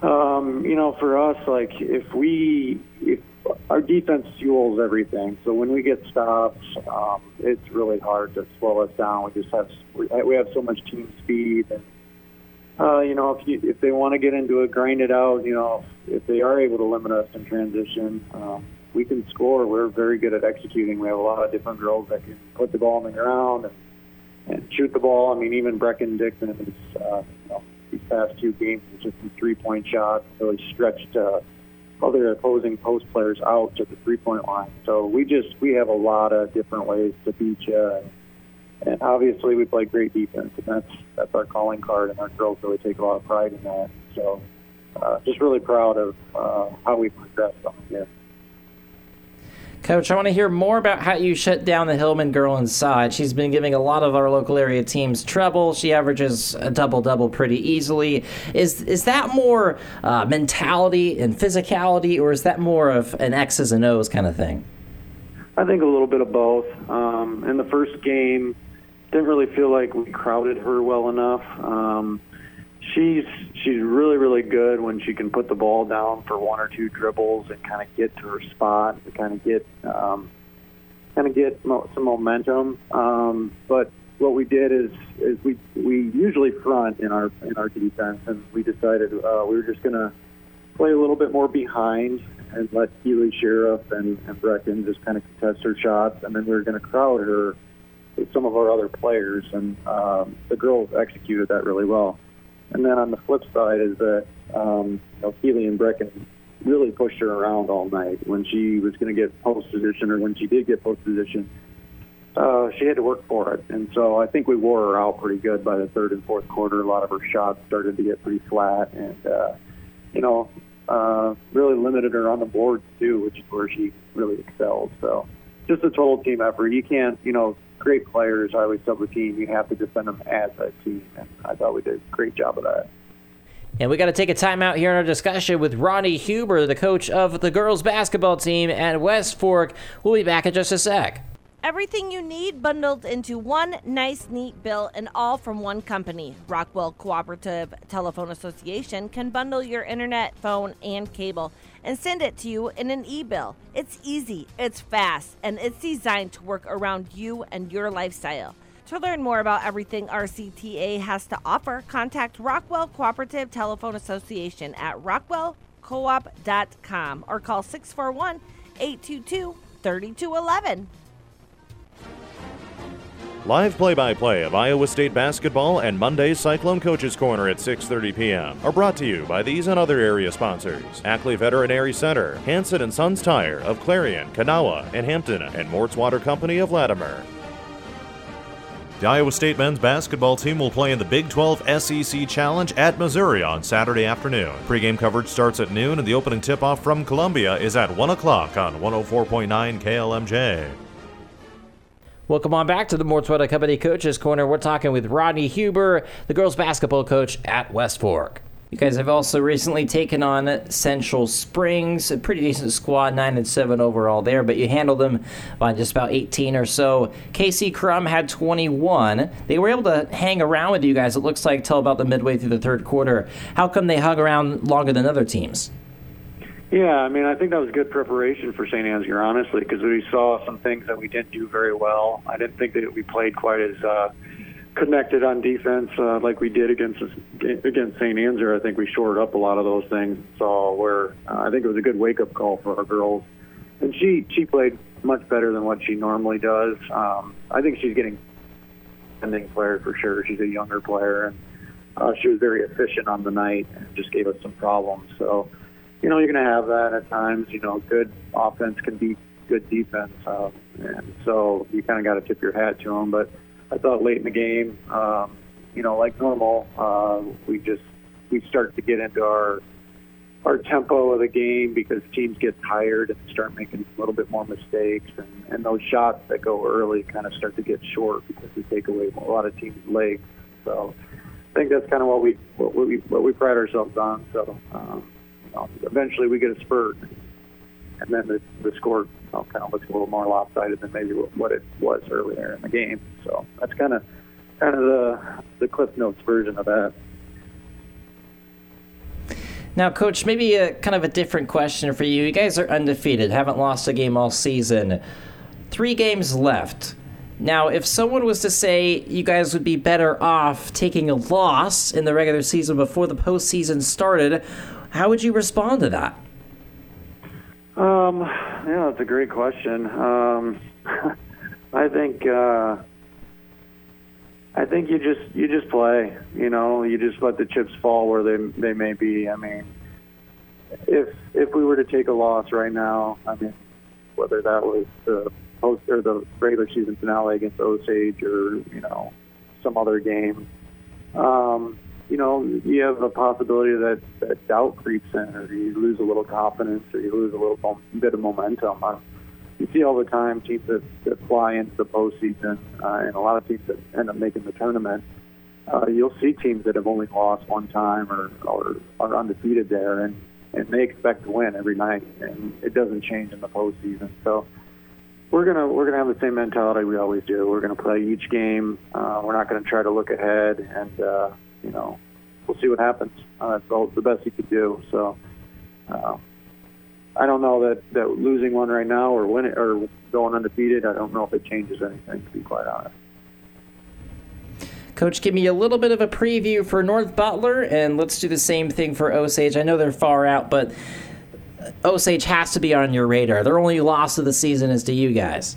um, you know, for us, like if we if our defense fuels everything. So when we get stops, um, it's really hard to slow us down. We just have we have so much team speed, and uh, you know, if you, if they want to get into it, grind it out. You know, if they are able to limit us in transition, um, we can score. We're very good at executing. We have a lot of different girls that can put the ball on the ground and, and shoot the ball. I mean, even Brecken Dixon is, uh, you know, these past two games, just some three-point shots, really stretched. Uh, other opposing post players out to the three point line. So we just we have a lot of different ways to beat you, and, and obviously we play great defense, and that's that's our calling card, and our girls really take a lot of pride in that. So uh, just really proud of uh, how we progressed on year. Coach, I want to hear more about how you shut down the Hillman girl inside. She's been giving a lot of our local area teams trouble. She averages a double double pretty easily. Is is that more uh, mentality and physicality, or is that more of an X's and O's kind of thing? I think a little bit of both. Um, in the first game, didn't really feel like we crowded her well enough. Um, she's she's really really good when she can put the ball down for one or two dribbles and kind of get to her spot to kind of get um, kind of get mo- some momentum. Um, but what we did is is we we usually front in our in our defense, and we decided uh, we were just to play a little bit more behind and let Keely Sheriff and, and Brecken just kind of contest her shots, and then we were to crowd her some of our other players, and um, the girls executed that really well. And then on the flip side is that um, you know, Keely and Brecken really pushed her around all night. When she was going to get post position, or when she did get post position, uh, she had to work for it. And so I think we wore her out pretty good by the third and fourth quarter. A lot of her shots started to get pretty flat, and uh, you know, uh, really limited her on the boards too, which is where she really excelled. So just a total team effort. You can't, you know, great players. I always tell the team you have to defend them as a team, and I thought we did a great job of that. And we got to take a timeout here in our discussion with Ronnie Huber, the coach of the girls basketball team at West Fork. We'll be back in just a sec. Everything you need bundled into one nice, neat bill, and all from one company. Rockwell Cooperative Telephone Association can bundle your internet, phone, and cable and send it to you in an e bill. It's easy, it's fast, and it's designed to work around you and your lifestyle. To learn more about everything RCTA has to offer, contact Rockwell Cooperative Telephone Association at rockwellcoop.com or call 641 822 3211. Live play-by-play of Iowa State basketball and Monday's Cyclone Coaches Corner at 6:30 p.m. are brought to you by these and other area sponsors: Ackley Veterinary Center, Hanson and Sons Tire of Clarion, Kanawha, and Hampton, and Mort's Water Company of Latimer. The Iowa State men's basketball team will play in the Big 12 SEC Challenge at Missouri on Saturday afternoon. Pre-game coverage starts at noon, and the opening tip-off from Columbia is at 1 o'clock on 104.9 KLMJ. Welcome on back to the Water Company Coaches Corner. We're talking with Rodney Huber, the girls basketball coach at West Fork. You guys have also recently taken on Central Springs, a pretty decent squad, nine and seven overall there, but you handled them by just about 18 or so. Casey Crum had 21. They were able to hang around with you guys. It looks like till about the midway through the third quarter. How come they hung around longer than other teams? Yeah, I mean, I think that was good preparation for St. Ansgar, honestly, because we saw some things that we didn't do very well. I didn't think that we played quite as uh, connected on defense uh, like we did against against St. Ansgar. I think we shored up a lot of those things. So where uh, I think it was a good wake up call for our girls, and she she played much better than what she normally does. Um, I think she's getting ending player for sure. She's a younger player, and uh, she was very efficient on the night and just gave us some problems. So you know, you're going to have that at times. You know, good offense can beat good defense. Uh, and so you kind of got to tip your hat to them. But I thought late in the game, um, you know, like normal, uh, we just we start to get into our our tempo of the game because teams get tired and start making a little bit more mistakes, and, and those shots that go early kind of start to get short because we take away a lot of teams' legs. So I think that's kind of what we what we what we pride ourselves on. So um, eventually we get a spurt, and then the the score kind of looks a little more lopsided than maybe what it was earlier in the game. So that's kind of kind of the the Cliff Notes version of that. Now, Coach, maybe a kind of a different question for you. You guys are undefeated, haven't lost a game all season. Three games left. Now, if someone was to say you guys would be better off taking a loss in the regular season before the postseason started, how would you respond to that? Um, yeah, that's a great question. Um, I think uh, I think you just you just play. You know, you just let the chips fall where they they may be. I mean, if if we were to take a loss right now, I mean, whether that was the post or the regular season finale against Osage or you know some other game, um, you know, you have a possibility that, that doubt creeps in, or you lose a little confidence, or you lose a little bit of momentum. Uh, you see all the time teams that, that fly into the postseason, uh, and a lot of teams that end up making the tournament. Uh, you'll see teams that have only lost one time or, or are undefeated there, and, and they expect to win every night, and it doesn't change in the postseason. So we're gonna we're gonna have the same mentality we always do. We're gonna play each game. Uh, we're not gonna try to look ahead, and uh, you know, we'll see what happens. Uh, that's all, the best you could do. So, uh, I don't know that, that losing one right now or winning or going undefeated. I don't know if it changes anything. To be quite honest. Coach, give me a little bit of a preview for North Butler, and let's do the same thing for Osage. I know they're far out, but Osage has to be on your radar. Their only loss of the season is to you guys.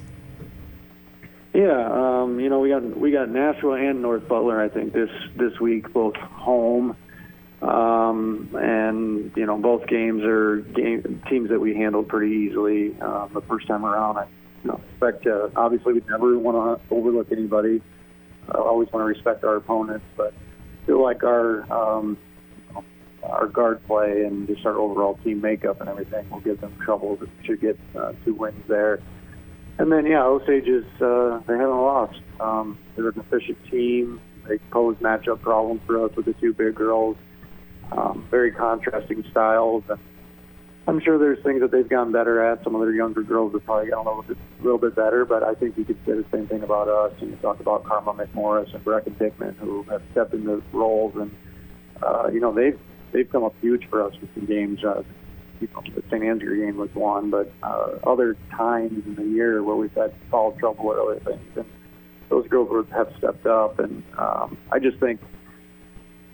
Yeah, um, you know we got we got Nashua and North Butler. I think this this week, both home, um, and you know both games are game, teams that we handled pretty easily um, the first time around. I you know, expect uh, obviously we never want to overlook anybody. I always want to respect our opponents, but feel like our um, our guard play and just our overall team makeup and everything will give them trouble. Should get uh, two wins there. And then, yeah, Osage is, uh, they haven't lost. Um, they're an efficient team. They pose matchup problems for us with the two big girls. Um, very contrasting styles. And I'm sure there's things that they've gotten better at. Some of their younger girls have probably gotten a little bit, a little bit better, but I think you could say the same thing about us. And you talk about Karma McMorris and Brecken Dickman, who have stepped into roles. And, uh, you know, they've, they've come up huge for us with some games. Uh, you know, the St. Ansgar game was one, but uh, other times in the year where we've had foul trouble or other things, and those girls have stepped up. And um, I just think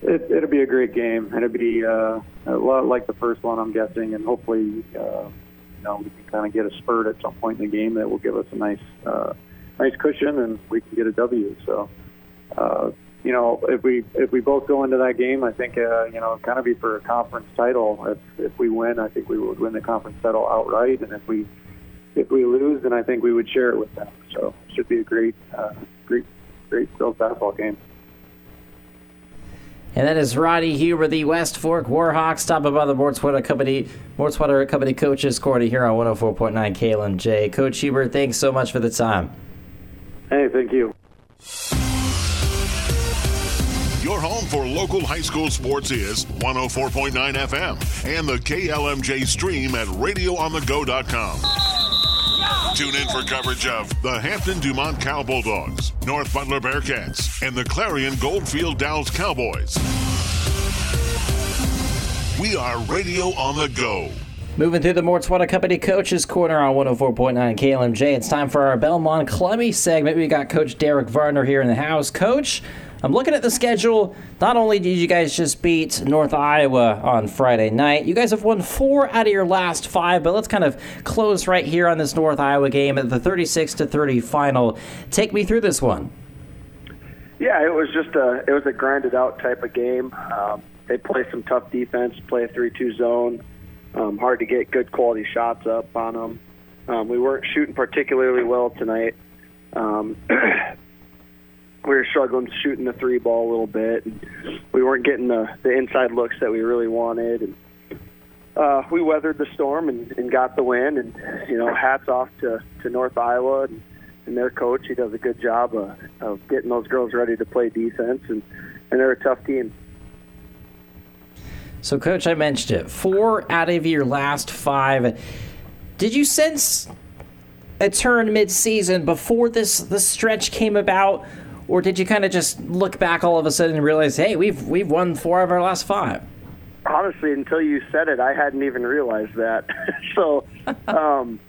it, it'll be a great game. It'll be uh, a lot like the first one, I'm guessing, and hopefully, uh, you know, we can kind of get a spurt at some point in the game that will give us a nice, uh, nice cushion, and we can get a W. So. Uh, you know, if we if we both go into that game, I think uh, you know, kind of be for a conference title. If if we win, I think we would win the conference title outright, and if we if we lose, then I think we would share it with them. So it should be a great, uh, great, great girls basketball game. And that is Roddy Huber, the West Fork Warhawks, stopping by the Mort's Water Company, Mort's Water Company coaches corner here on 104.9 KLMJ. Coach Huber, thanks so much for the time. Hey, thank you. Your home for local high school sports is 104.9 FM and the KLMJ stream at radioonthego.com. Tune in for coverage of the Hampton Dumont Cal Bulldogs, North Butler Bearcats, and the Clarion Goldfield Dows Cowboys. We are Radio on the Go. Moving through the Mort's Water Company Coaches Corner on 104.9 KLMJ. It's time for our Belmond Klemme segment. We got Coach Derek Varner here in the house. Coach, I'm looking at the schedule. Not only did you guys just beat North Iowa on Friday night, you guys have won four out of your last five. But let's kind of close right here on this North Iowa game at the 36 to 30 final. Take me through this one. Yeah, it was just a it was a grinded out type of game. Um, they play some tough defense, play a three-two zone. Um, hard to get good quality shots up on them. Um, we weren't shooting particularly well tonight. Um, we were struggling shooting the three ball a little bit. And we weren't getting the, the inside looks that we really wanted. And uh, we weathered the storm and, and got the win. And you know, hats off to, to North Iowa and, and their coach. He does a good job of, of getting those girls ready to play defense. And and they're a tough team. So, Coach, I mentioned it. Four out of your last five. Did you sense a turn mid-season before this this stretch came about, or did you kind of just look back all of a sudden and realize, hey, we've we've won four of our last five? Honestly, until you said it, I hadn't even realized that. so, um,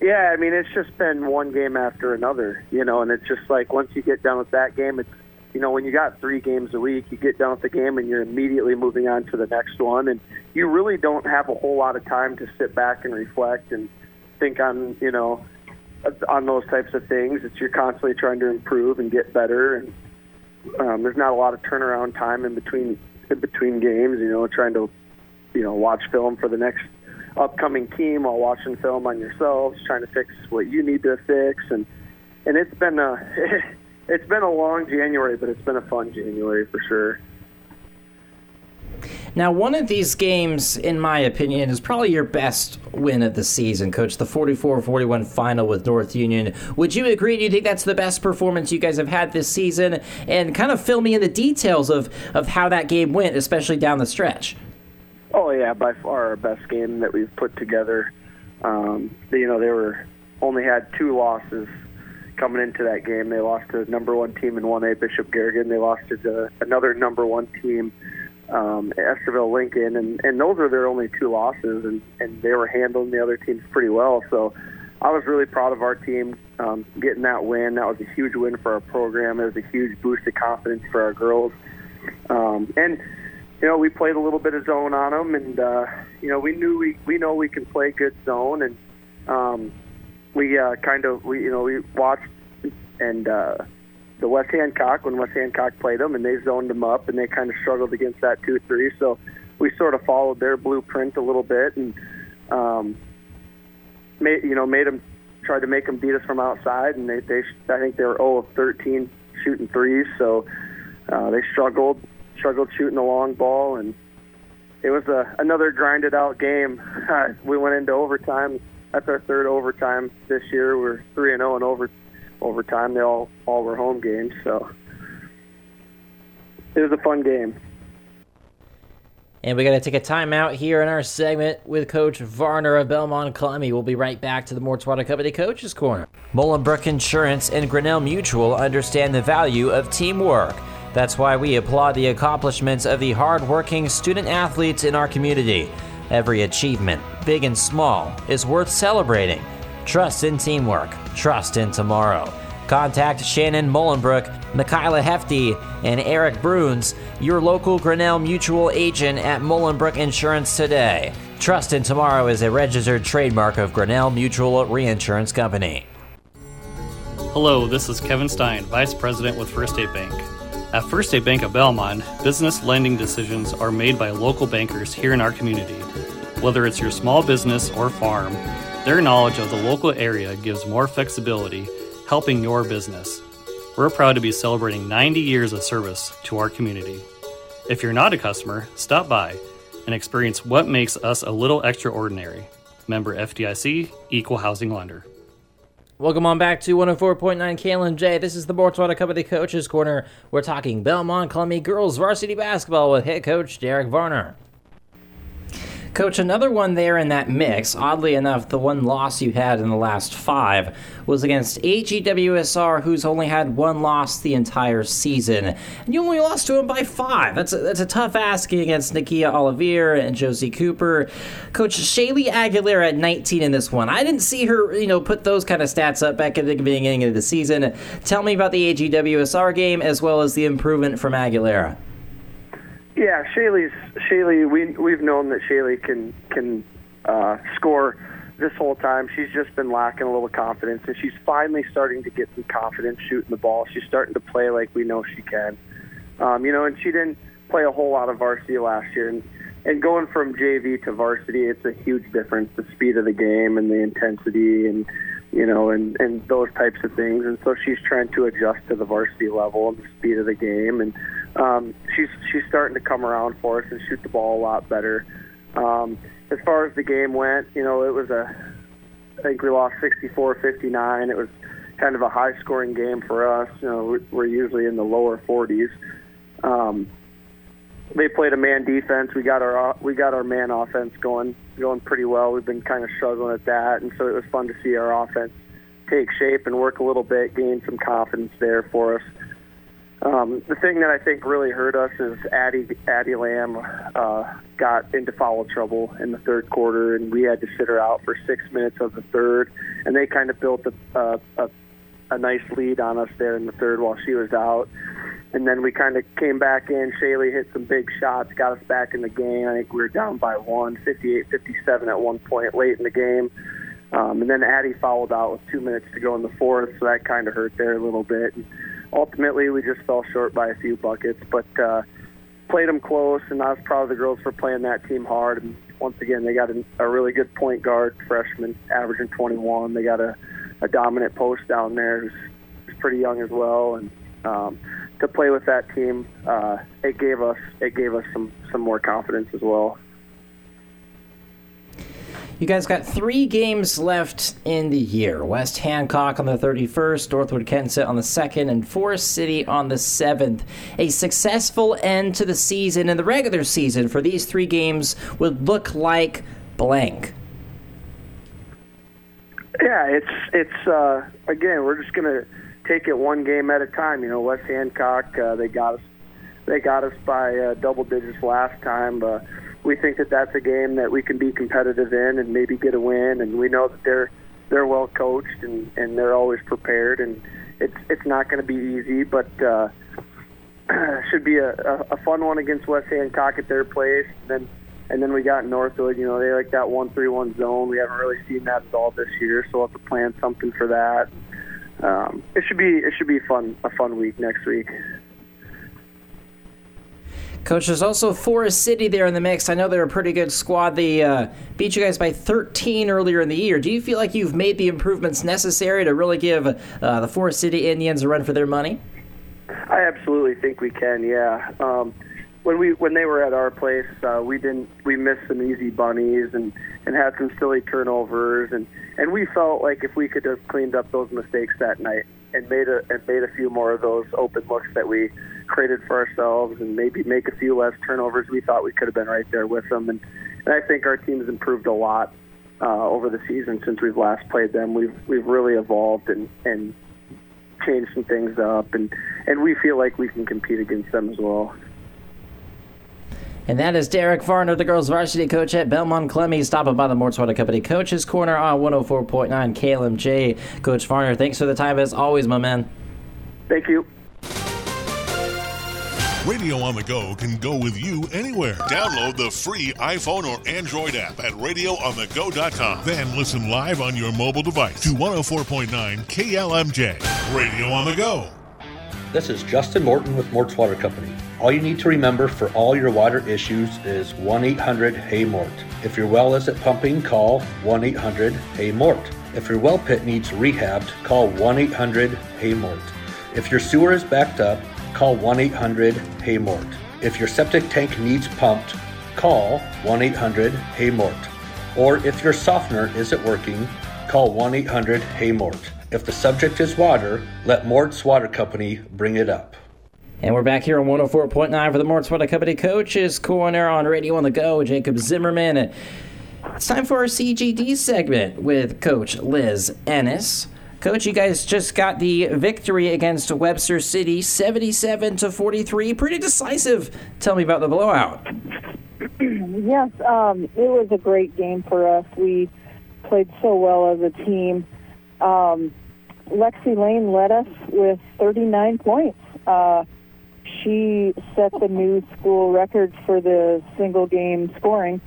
yeah, I mean, it's just been one game after another, you know, and it's just like once you get done with that game, it's you know, when you got three games a week, you get done with the game and you're immediately moving on to the next one, and you really don't have a whole lot of time to sit back and reflect and think on, you know, on those types of things. It's you're constantly trying to improve and get better, and um, there's not a lot of turnaround time in between in between games. You know, trying to, you know, watch film for the next upcoming team while watching film on yourselves, trying to fix what you need to fix, and and it's been a it's been a long January, but it's been a fun January for sure. Now, one of these games, in my opinion, is probably your best win of the season, Coach. The 44 41 final with North Union. Would you agree? Do you think that's the best performance you guys have had this season? And kind of fill me in the details of, of how that game went, especially down the stretch. Oh, yeah, by far our best game that we've put together. Um, you know, they were only had two losses coming into that game. They lost to number one team in 1A, Bishop Garrigan. They lost to the, another number one team, um, Estherville Lincoln, and, and those are their only two losses, and, and they were handling the other teams pretty well. So I was really proud of our team um, getting that win. That was a huge win for our program. It was a huge boost of confidence for our girls. Um, and you know, we played a little bit of zone on them, and uh, you know, we knew we we know we can play good zone, and um, we uh, kind of we you know we watched and uh, the West Hancock when West Hancock played them and they zoned them up and they kind of struggled against that two three. So we sort of followed their blueprint a little bit and um, made you know made them tried to make them beat us from outside and they they I think they were 0 of 13 shooting threes. So uh, they struggled struggled shooting the long ball and it was a, another grinded out game. Uh, we went into overtime that's our third overtime this year. We're three and zero oh in over overtime. They all all were home games, so it was a fun game. And we got to take a timeout here in our segment with Coach Varner of Belmond Klemme. We'll be right back to the Mort's Water Company Coaches Corner. Mullenbrook Insurance and Grinnell Mutual understand the value of teamwork. That's why we applaud the accomplishments of the hardworking student athletes in our community. Every achievement, big and small, is worth celebrating. Trust in teamwork, trust in tomorrow. Contact Shannon Mullenbrook, Michaela Hefty, and Eric Bruns, your local Grinnell Mutual agent at Mullenbrook Insurance today. Trust in Tomorrow is a registered trademark of Grinnell Mutual Reinsurance Company. Hello, this is Kevin Stein, Vice President with First State Bank. At First State Bank of Belmond, business lending decisions are made by local bankers here in our community. Whether it's your small business or farm, their knowledge of the local area gives more flexibility, helping your business. We're proud to be celebrating 90 years of service to our community. If you're not a customer, stop by and experience what makes us a little extraordinary. Member FDIC, Equal Housing Lender. Welcome on back to 104.9 KLMJ. This is the Mort's Water Company Coaches Corner. We're talking Belmond Klemme girls varsity basketball with head coach Derek Varner. Coach, another one there in that mix. Oddly enough, the one loss you had in the last five was against AGWSR, who's only had one loss the entire season. And you only lost to them by five. That's a, that's a tough asking against Nakia Olivier and Josie Cooper. Coach Shaylee Aguilera at 19 in this one. I didn't see her, you know, put those kind of stats up back at the beginning of the season. Tell me about the AGWSR game as well as the improvement from Aguilera. Yeah, Shaylee's Shaylee. We we've known that Shaylee can can uh, score this whole time. She's just been lacking a little confidence, and she's finally starting to get some confidence shooting the ball. She's starting to play like we know she can. Um, you know, and she didn't play a whole lot of varsity last year, and and going from JV to varsity, it's a huge difference. The speed of the game and the intensity, and you know, and and those types of things. And so she's trying to adjust to the varsity level and the speed of the game, and um, she's she's starting to come around for us and shoot the ball a lot better. Um, as far as the game went, you know, it was a I think we lost 64-59. It was kind of a high-scoring game for us. You know, we're, usually in the lower 40s. Um, they played a man defense. We got our we got our man offense going going pretty well. We've been kind of struggling at that, and so it was fun to see our offense take shape and work a little bit, gain some confidence there for us. Um, the thing that I think really hurt us is Addie Addie Lamb uh, got into foul trouble in the third quarter, and we had to sit her out for six minutes of the third, and they kind of built a, a, a, a nice lead on us there in the third while she was out. And then we kind of came back in. Shaylee hit some big shots, got us back in the game. I think we were down by one, 58-57 at one point late in the game. Um, and then Addie fouled out with two minutes to go in the fourth, so that kind of hurt there a little bit. And ultimately, we just fell short by a few buckets, but uh, played them close, and I was proud of the girls for playing that team hard. And once again, they got a, a really good point guard freshman, averaging 21. They got a, a dominant post down there who's, who's pretty young as well, and um, to play with that team, uh, it gave us it gave us some some more confidence as well. You guys got three games left in the year. West Hancock on the 31st, Northwood Kensett on the 2nd, and Forest City on the 7th. A successful end to the season and the regular season for these three games would look like blank. Yeah, it's it's uh, again we're just gonna take it one game at a time. You know, West Hancock uh, they got us they got us by uh, double digits last time. Uh, we think that that's a game that we can be competitive in and maybe get a win. And we know that they're they're well coached and and they're always prepared. And it's it's not going to be easy, but uh, should be a, a, a fun one against West Hancock at their place. And then and then we got Northwood. You know, they like that one three one zone. We haven't really seen that at all this year, so we'll have to plan something for that. Um, it should be it should be fun a fun week next week. Coach, there's also Forest City there in the mix. I know they're a pretty good squad. They uh, beat you guys by 13 earlier in the year. Do you feel like you've made the improvements necessary to really give uh, the Forest City Indians a run for their money? I absolutely think we can. Yeah. Um, when we when they were at our place, uh, we didn't we missed some easy bunnies and and had some silly turnovers and and we felt like if we could have cleaned up those mistakes that night and made a and made a few more of those open looks that we created for ourselves and maybe make a few less turnovers, we thought we could have been right there with them. And, and I think our team's improved a lot uh, over the season since we've last played them. We've we've really evolved and and changed some things up, and and we feel like we can compete against them as well. And that is Derek Varner, the girls' varsity coach at Belmond Klemme, stopping by the Mort's Water Company Coaches Corner on 104.9 KLMJ. Coach Varner, thanks for the time as always, my man. Thank you. Radio on the Go can go with you anywhere. Download the free iPhone or Android app at radioonthego.com. Then listen live on your mobile device to 104.9 KLMJ. Radio on the Go. This is Justin Morton with Mort's Water Company. All you need to remember for all your water issues is 1 800 Hey Mort. If your well isn't pumping, call 1 800 Hey Mort. If your well pit needs rehabbed, call 1 800 Hey Mort. If your sewer is backed up, call 1 800 Hey Mort. If your septic tank needs pumped, call 1 800 Hey Mort. Or if your softener isn't working, call 1 800 Hey Mort. If the subject is water, let Mort's Water Company bring it up. And we're back here on 104.9 for the Mort's Water Company Coaches Corner on Radio on the Go. Jacob Zimmerman. It's time for our CGD segment with Coach Liz Ennis. Coach, you guys just got the victory against Webster City, 77 to 43. Pretty decisive. Tell me about the blowout. yes, um, it was a great game for us. We played so well as a team. Um, Lexi Lane led us with 39 points. Uh, she set the new school record for the single game scoring.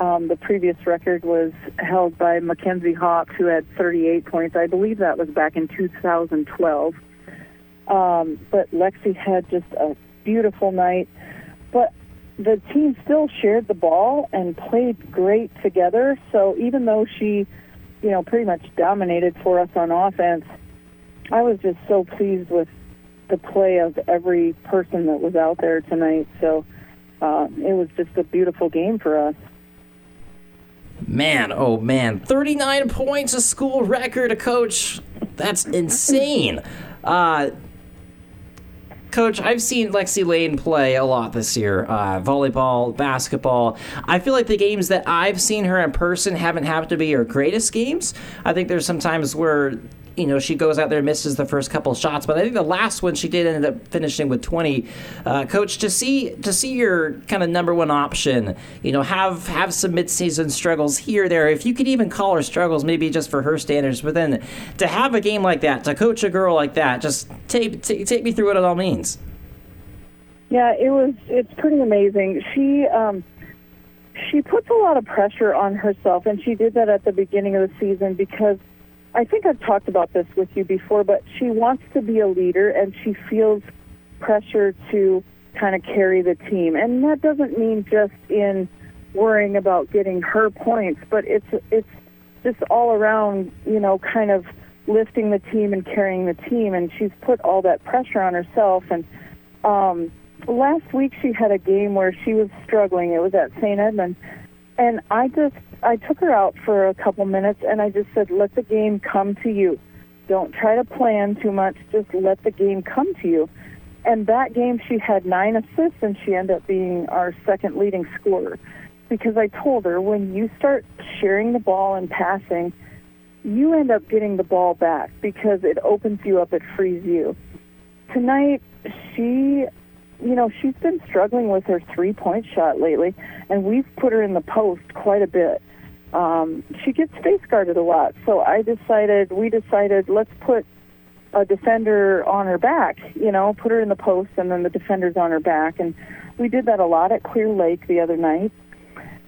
Um, the previous record was held by Mackenzie Hawks, who had 38 points. I believe that was back in 2012. Um, but Lexi had just a beautiful night. But the team still shared the ball and played great together. So even though she, you know, pretty much dominated for us on offense, I was just so pleased with the play of every person that was out there tonight. So uh, it was just a beautiful game for us. Man, oh man, 39 points, a school record, a coach. That's insane. Uh, Coach, I've seen Lexi Lane play a lot this year uh, volleyball, basketball. I feel like the games that I've seen her in person haven't happened to be her greatest games. I think there's some times where you know she goes out there and misses the first couple shots but i think the last one she did end up finishing with 20 uh, coach to see to see your kind of number one option you know have have some midseason struggles here there if you could even call her struggles maybe just for her standards but then to have a game like that to coach a girl like that just take take, take me through what it all means Yeah, it was. It's pretty amazing. She um, she puts a lot of pressure on herself, and she did that at the beginning of the season because I think I've talked about this with you before. But she wants to be a leader, and she feels pressure to kind of carry the team, and that doesn't mean just in worrying about getting her points, but it's it's just all around, you know, kind of lifting the team and carrying the team, and she's put all that pressure on herself and. Um, last week she had a game where she was struggling. It was at St. Edmund. And I just I took her out for a couple minutes and I just said, Let the game come to you. Don't try to plan too much, just let the game come to you. And that game she had nine assists and she ended up being our second leading scorer. Because I told her when you start sharing the ball and passing, you end up getting the ball back because it opens you up, it frees you. Tonight she you know, she's been struggling with her three point shot lately, and we've put her in the post quite a bit. Um, she gets face guarded a lot, so I decided, we decided, let's put a defender on her back, you know, put her in the post, and then the defender's on her back. And we did that a lot at Clear Lake the other night.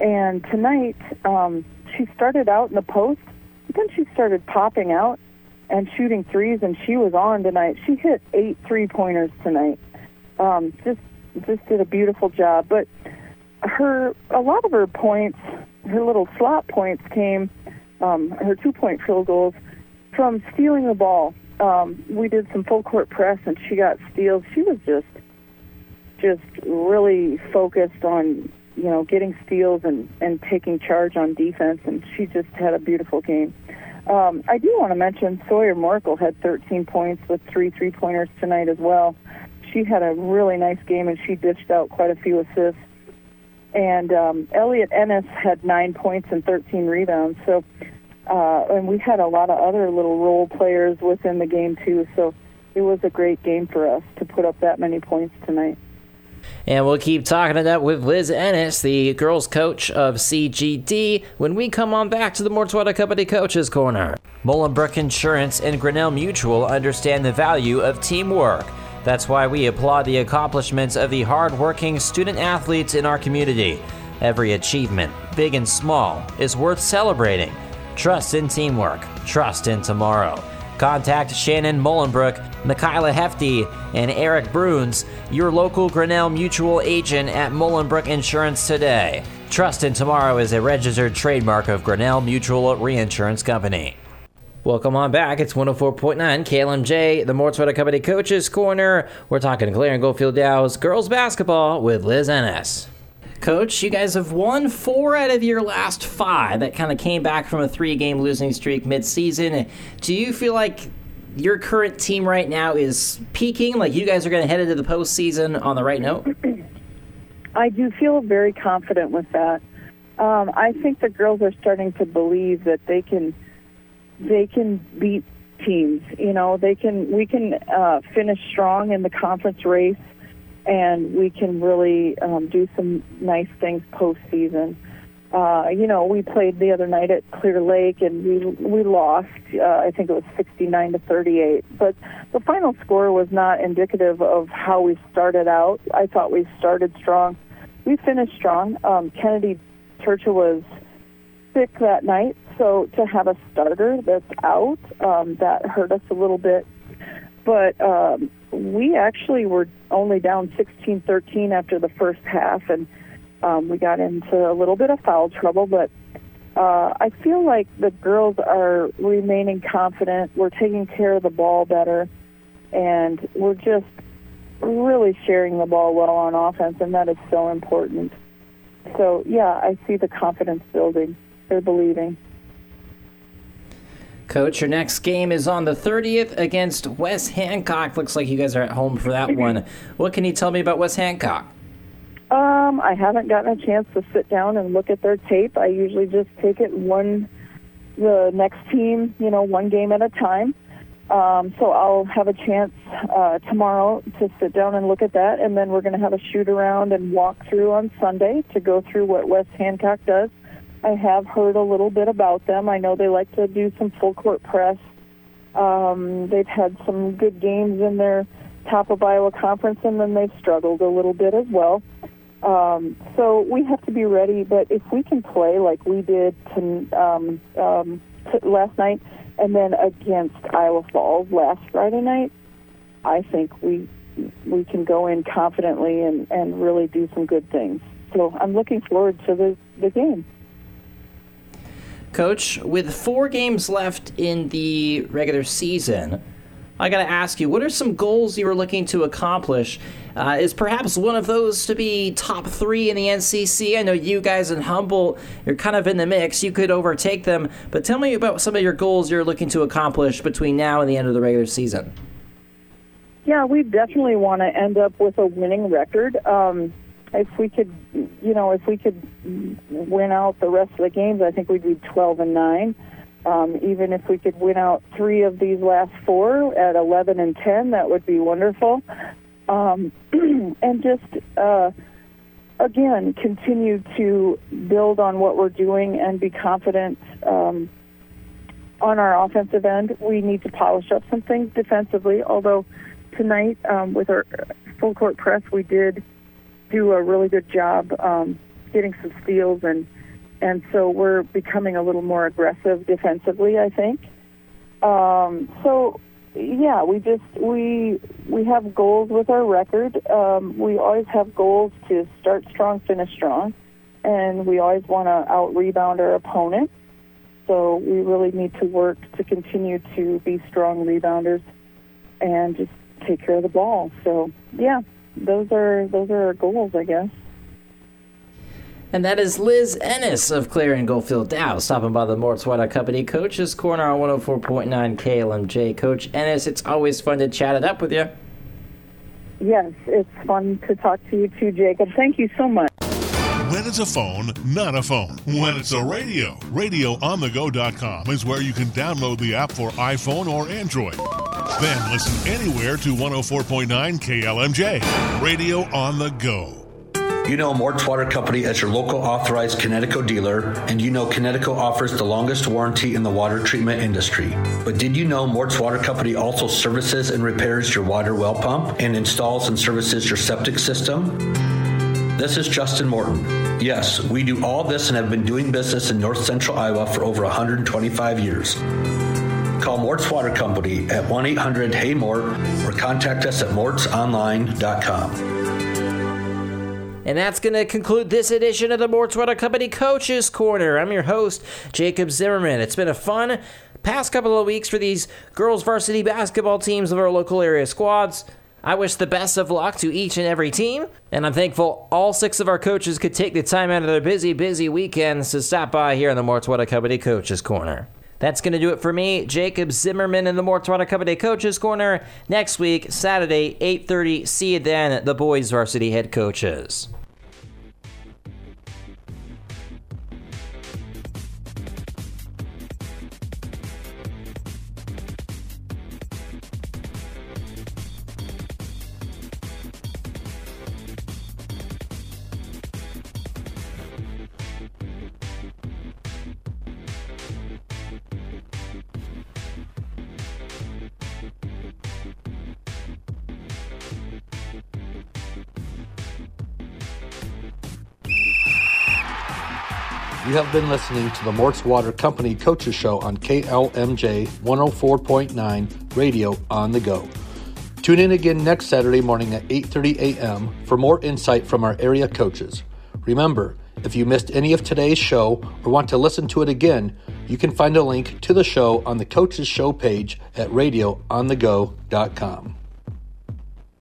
And tonight, um, she started out in the post, but then she started popping out and shooting threes, and she was on tonight. She hit eight three pointers tonight um, just just did a beautiful job. But her a lot of her points, her little slot points came, um, her two point field goals from stealing the ball. Um, we did some full court press and she got steals. She was just just really focused on you know getting steals and and taking charge on defense, and she just had a beautiful game. Um, I do want to mention Sawyer Morkel had 13 points with three three pointers tonight as well she had a really nice game and she dished out quite a few assists. And um, Elliot Ennis had nine points and 13 rebounds. So, uh, and we had a lot of other little role players within the game too. So it was a great game for us to put up that many points tonight. And we'll keep talking it up with Liz Ennis, the girls' coach of CGD, when we come on back to the Mort's Water Company Coaches Corner. Mullenbrook Insurance and Grinnell Mutual understand the value of teamwork. That's why we applaud the accomplishments of the hardworking student athletes in our community. Every achievement, big and small, is worth celebrating. Trust in teamwork, trust in tomorrow. Contact Shannon Mullenbrook, Michaela Hefty, and Eric Bruns, your local Grinnell Mutual agent at Mullenbrook Insurance today. Trust in Tomorrow is a registered trademark of Grinnell Mutual Reinsurance Company. Welcome on back. It's 104.9 KLMJ, the Mort's Water Company Coaches Corner. We're talking Clarion Goldfield Dows girls basketball with Liz Ennis. Coach, you guys have won four out of your last five. That kind of came back from a three game losing streak mid season. Do you feel like your current team right now is peaking? Like you guys are going to head into the postseason on the right note? I do feel very confident with that. Um, I think the girls are starting to believe that they can they can beat teams. You know, they can we can uh, finish strong in the conference race, and we can really um, do some nice things postseason. Uh, you know, we played the other night at Clear Lake, and we we lost. Uh, I think it was 69 to 38. But the final score was not indicative of how we started out. I thought we started strong. We finished strong. Um, Kennedy Churchill was sick that night, so to have a starter that's out, um, that hurt us a little bit. But um, we actually were only down 16-13 after the first half, and Um, we got into a little bit of foul trouble, but uh, I feel like the girls are remaining confident. We're taking care of the ball better, and we're just really sharing the ball well on offense, and that is so important. So, yeah, I see the confidence building. They're believing. Coach, your next game is on the 30th against West Hancock. Looks like you guys are at home for that one. What can you tell me about West Hancock? Um, I haven't gotten a chance to sit down and look at their tape. I usually just take it one, the next team, you know, one game at a time. Um, so I'll have a chance uh, tomorrow to sit down and look at that, and then we're going to have a shoot around and walk through on Sunday to go through what West Hancock does. I have heard a little bit about them. I know they like to do some full court press. Um, they've had some good games in their top of Iowa conference, and then they've struggled a little bit as well. Um, so we have to be ready. But if we can play like we did to, um, um, to last night, and then against Iowa Falls last Friday night, I think we we can go in confidently and, and really do some good things. So I'm looking forward to the, the game. Coach, with four games left in the regular season, I got to ask you, what are some goals you were looking to accomplish? Uh, is perhaps one of those to be top three in the NCC? I know you guys in Humboldt, you're kind of in the mix. You could overtake them, but tell me about some of your goals you're looking to accomplish between now and the end of the regular season. Yeah, we definitely want to end up with a winning record. Um, if we could, you know, if we could win out the rest of the games, I think we'd be 12 and 9. Um, even if we could win out three of these last four at 11 and 10, that would be wonderful. Um, and just, uh, again, continue to build on what we're doing and be confident um, on our offensive end. We need to polish up some things defensively, although tonight um, with our full court press, we did do a really good job um, getting some steals and and so we're becoming a little more aggressive defensively. I think. Um, so yeah, we just we we have goals with our record. Um, we always have goals to start strong, finish strong, and we always want to out rebound our opponent. So we really need to work to continue to be strong rebounders and just take care of the ball. So yeah, those are those are our goals, I guess. And that is Liz Ennis of Clarion Goldfield Dows, stopping by the Mort's Water Company Coaches Corner on 104.9 KLMJ. Coach Ennis, it's always fun to chat it up with you. Yes, it's fun to talk to you too, Jacob. Thank you so much. When it's a phone, not a phone. When it's a radio, radioonthego.com is where you can download the app for iPhone or Android. Then listen anywhere to 104.9 KLMJ. Radio on the go. You know Mort's Water Company as your local authorized Kinetico dealer, and you know Kinetico offers the longest warranty in the water treatment industry. But did you know Mort's Water Company also services and repairs your water well pump and installs and services your septic system? This is Justin Morton. Yes, we do all this and have been doing business in north central Iowa for over 125 years. Call Mort's Water Company at 1 800 Hey Mort or contact us at mortsonline.com. And that's going to conclude this edition of the Mort's Water Company Coaches Corner. I'm your host, Jacob Zimmerman. It's been a fun past couple of weeks for these girls' varsity basketball teams of our local area squads. I wish the best of luck to each and every team, and I'm thankful all six of our coaches could take the time out of their busy, busy weekends to stop by here in the Mort's Water Company Coaches Corner. That's going to do it for me, Jacob Zimmerman in the Mort's Water Company Coaches Corner. Next week, Saturday, 8.30, see you then, the boys varsity head coaches. You have been listening to the Mort's Water Company Coaches Show on KLMJ 104.9 Radio on the Go. Tune in again next Saturday morning at 8:30 a.m. for more insight from our area coaches. Remember, if you missed any of today's show or want to listen to it again, you can find a link to the show on the Coaches Show page at radioonthego.com.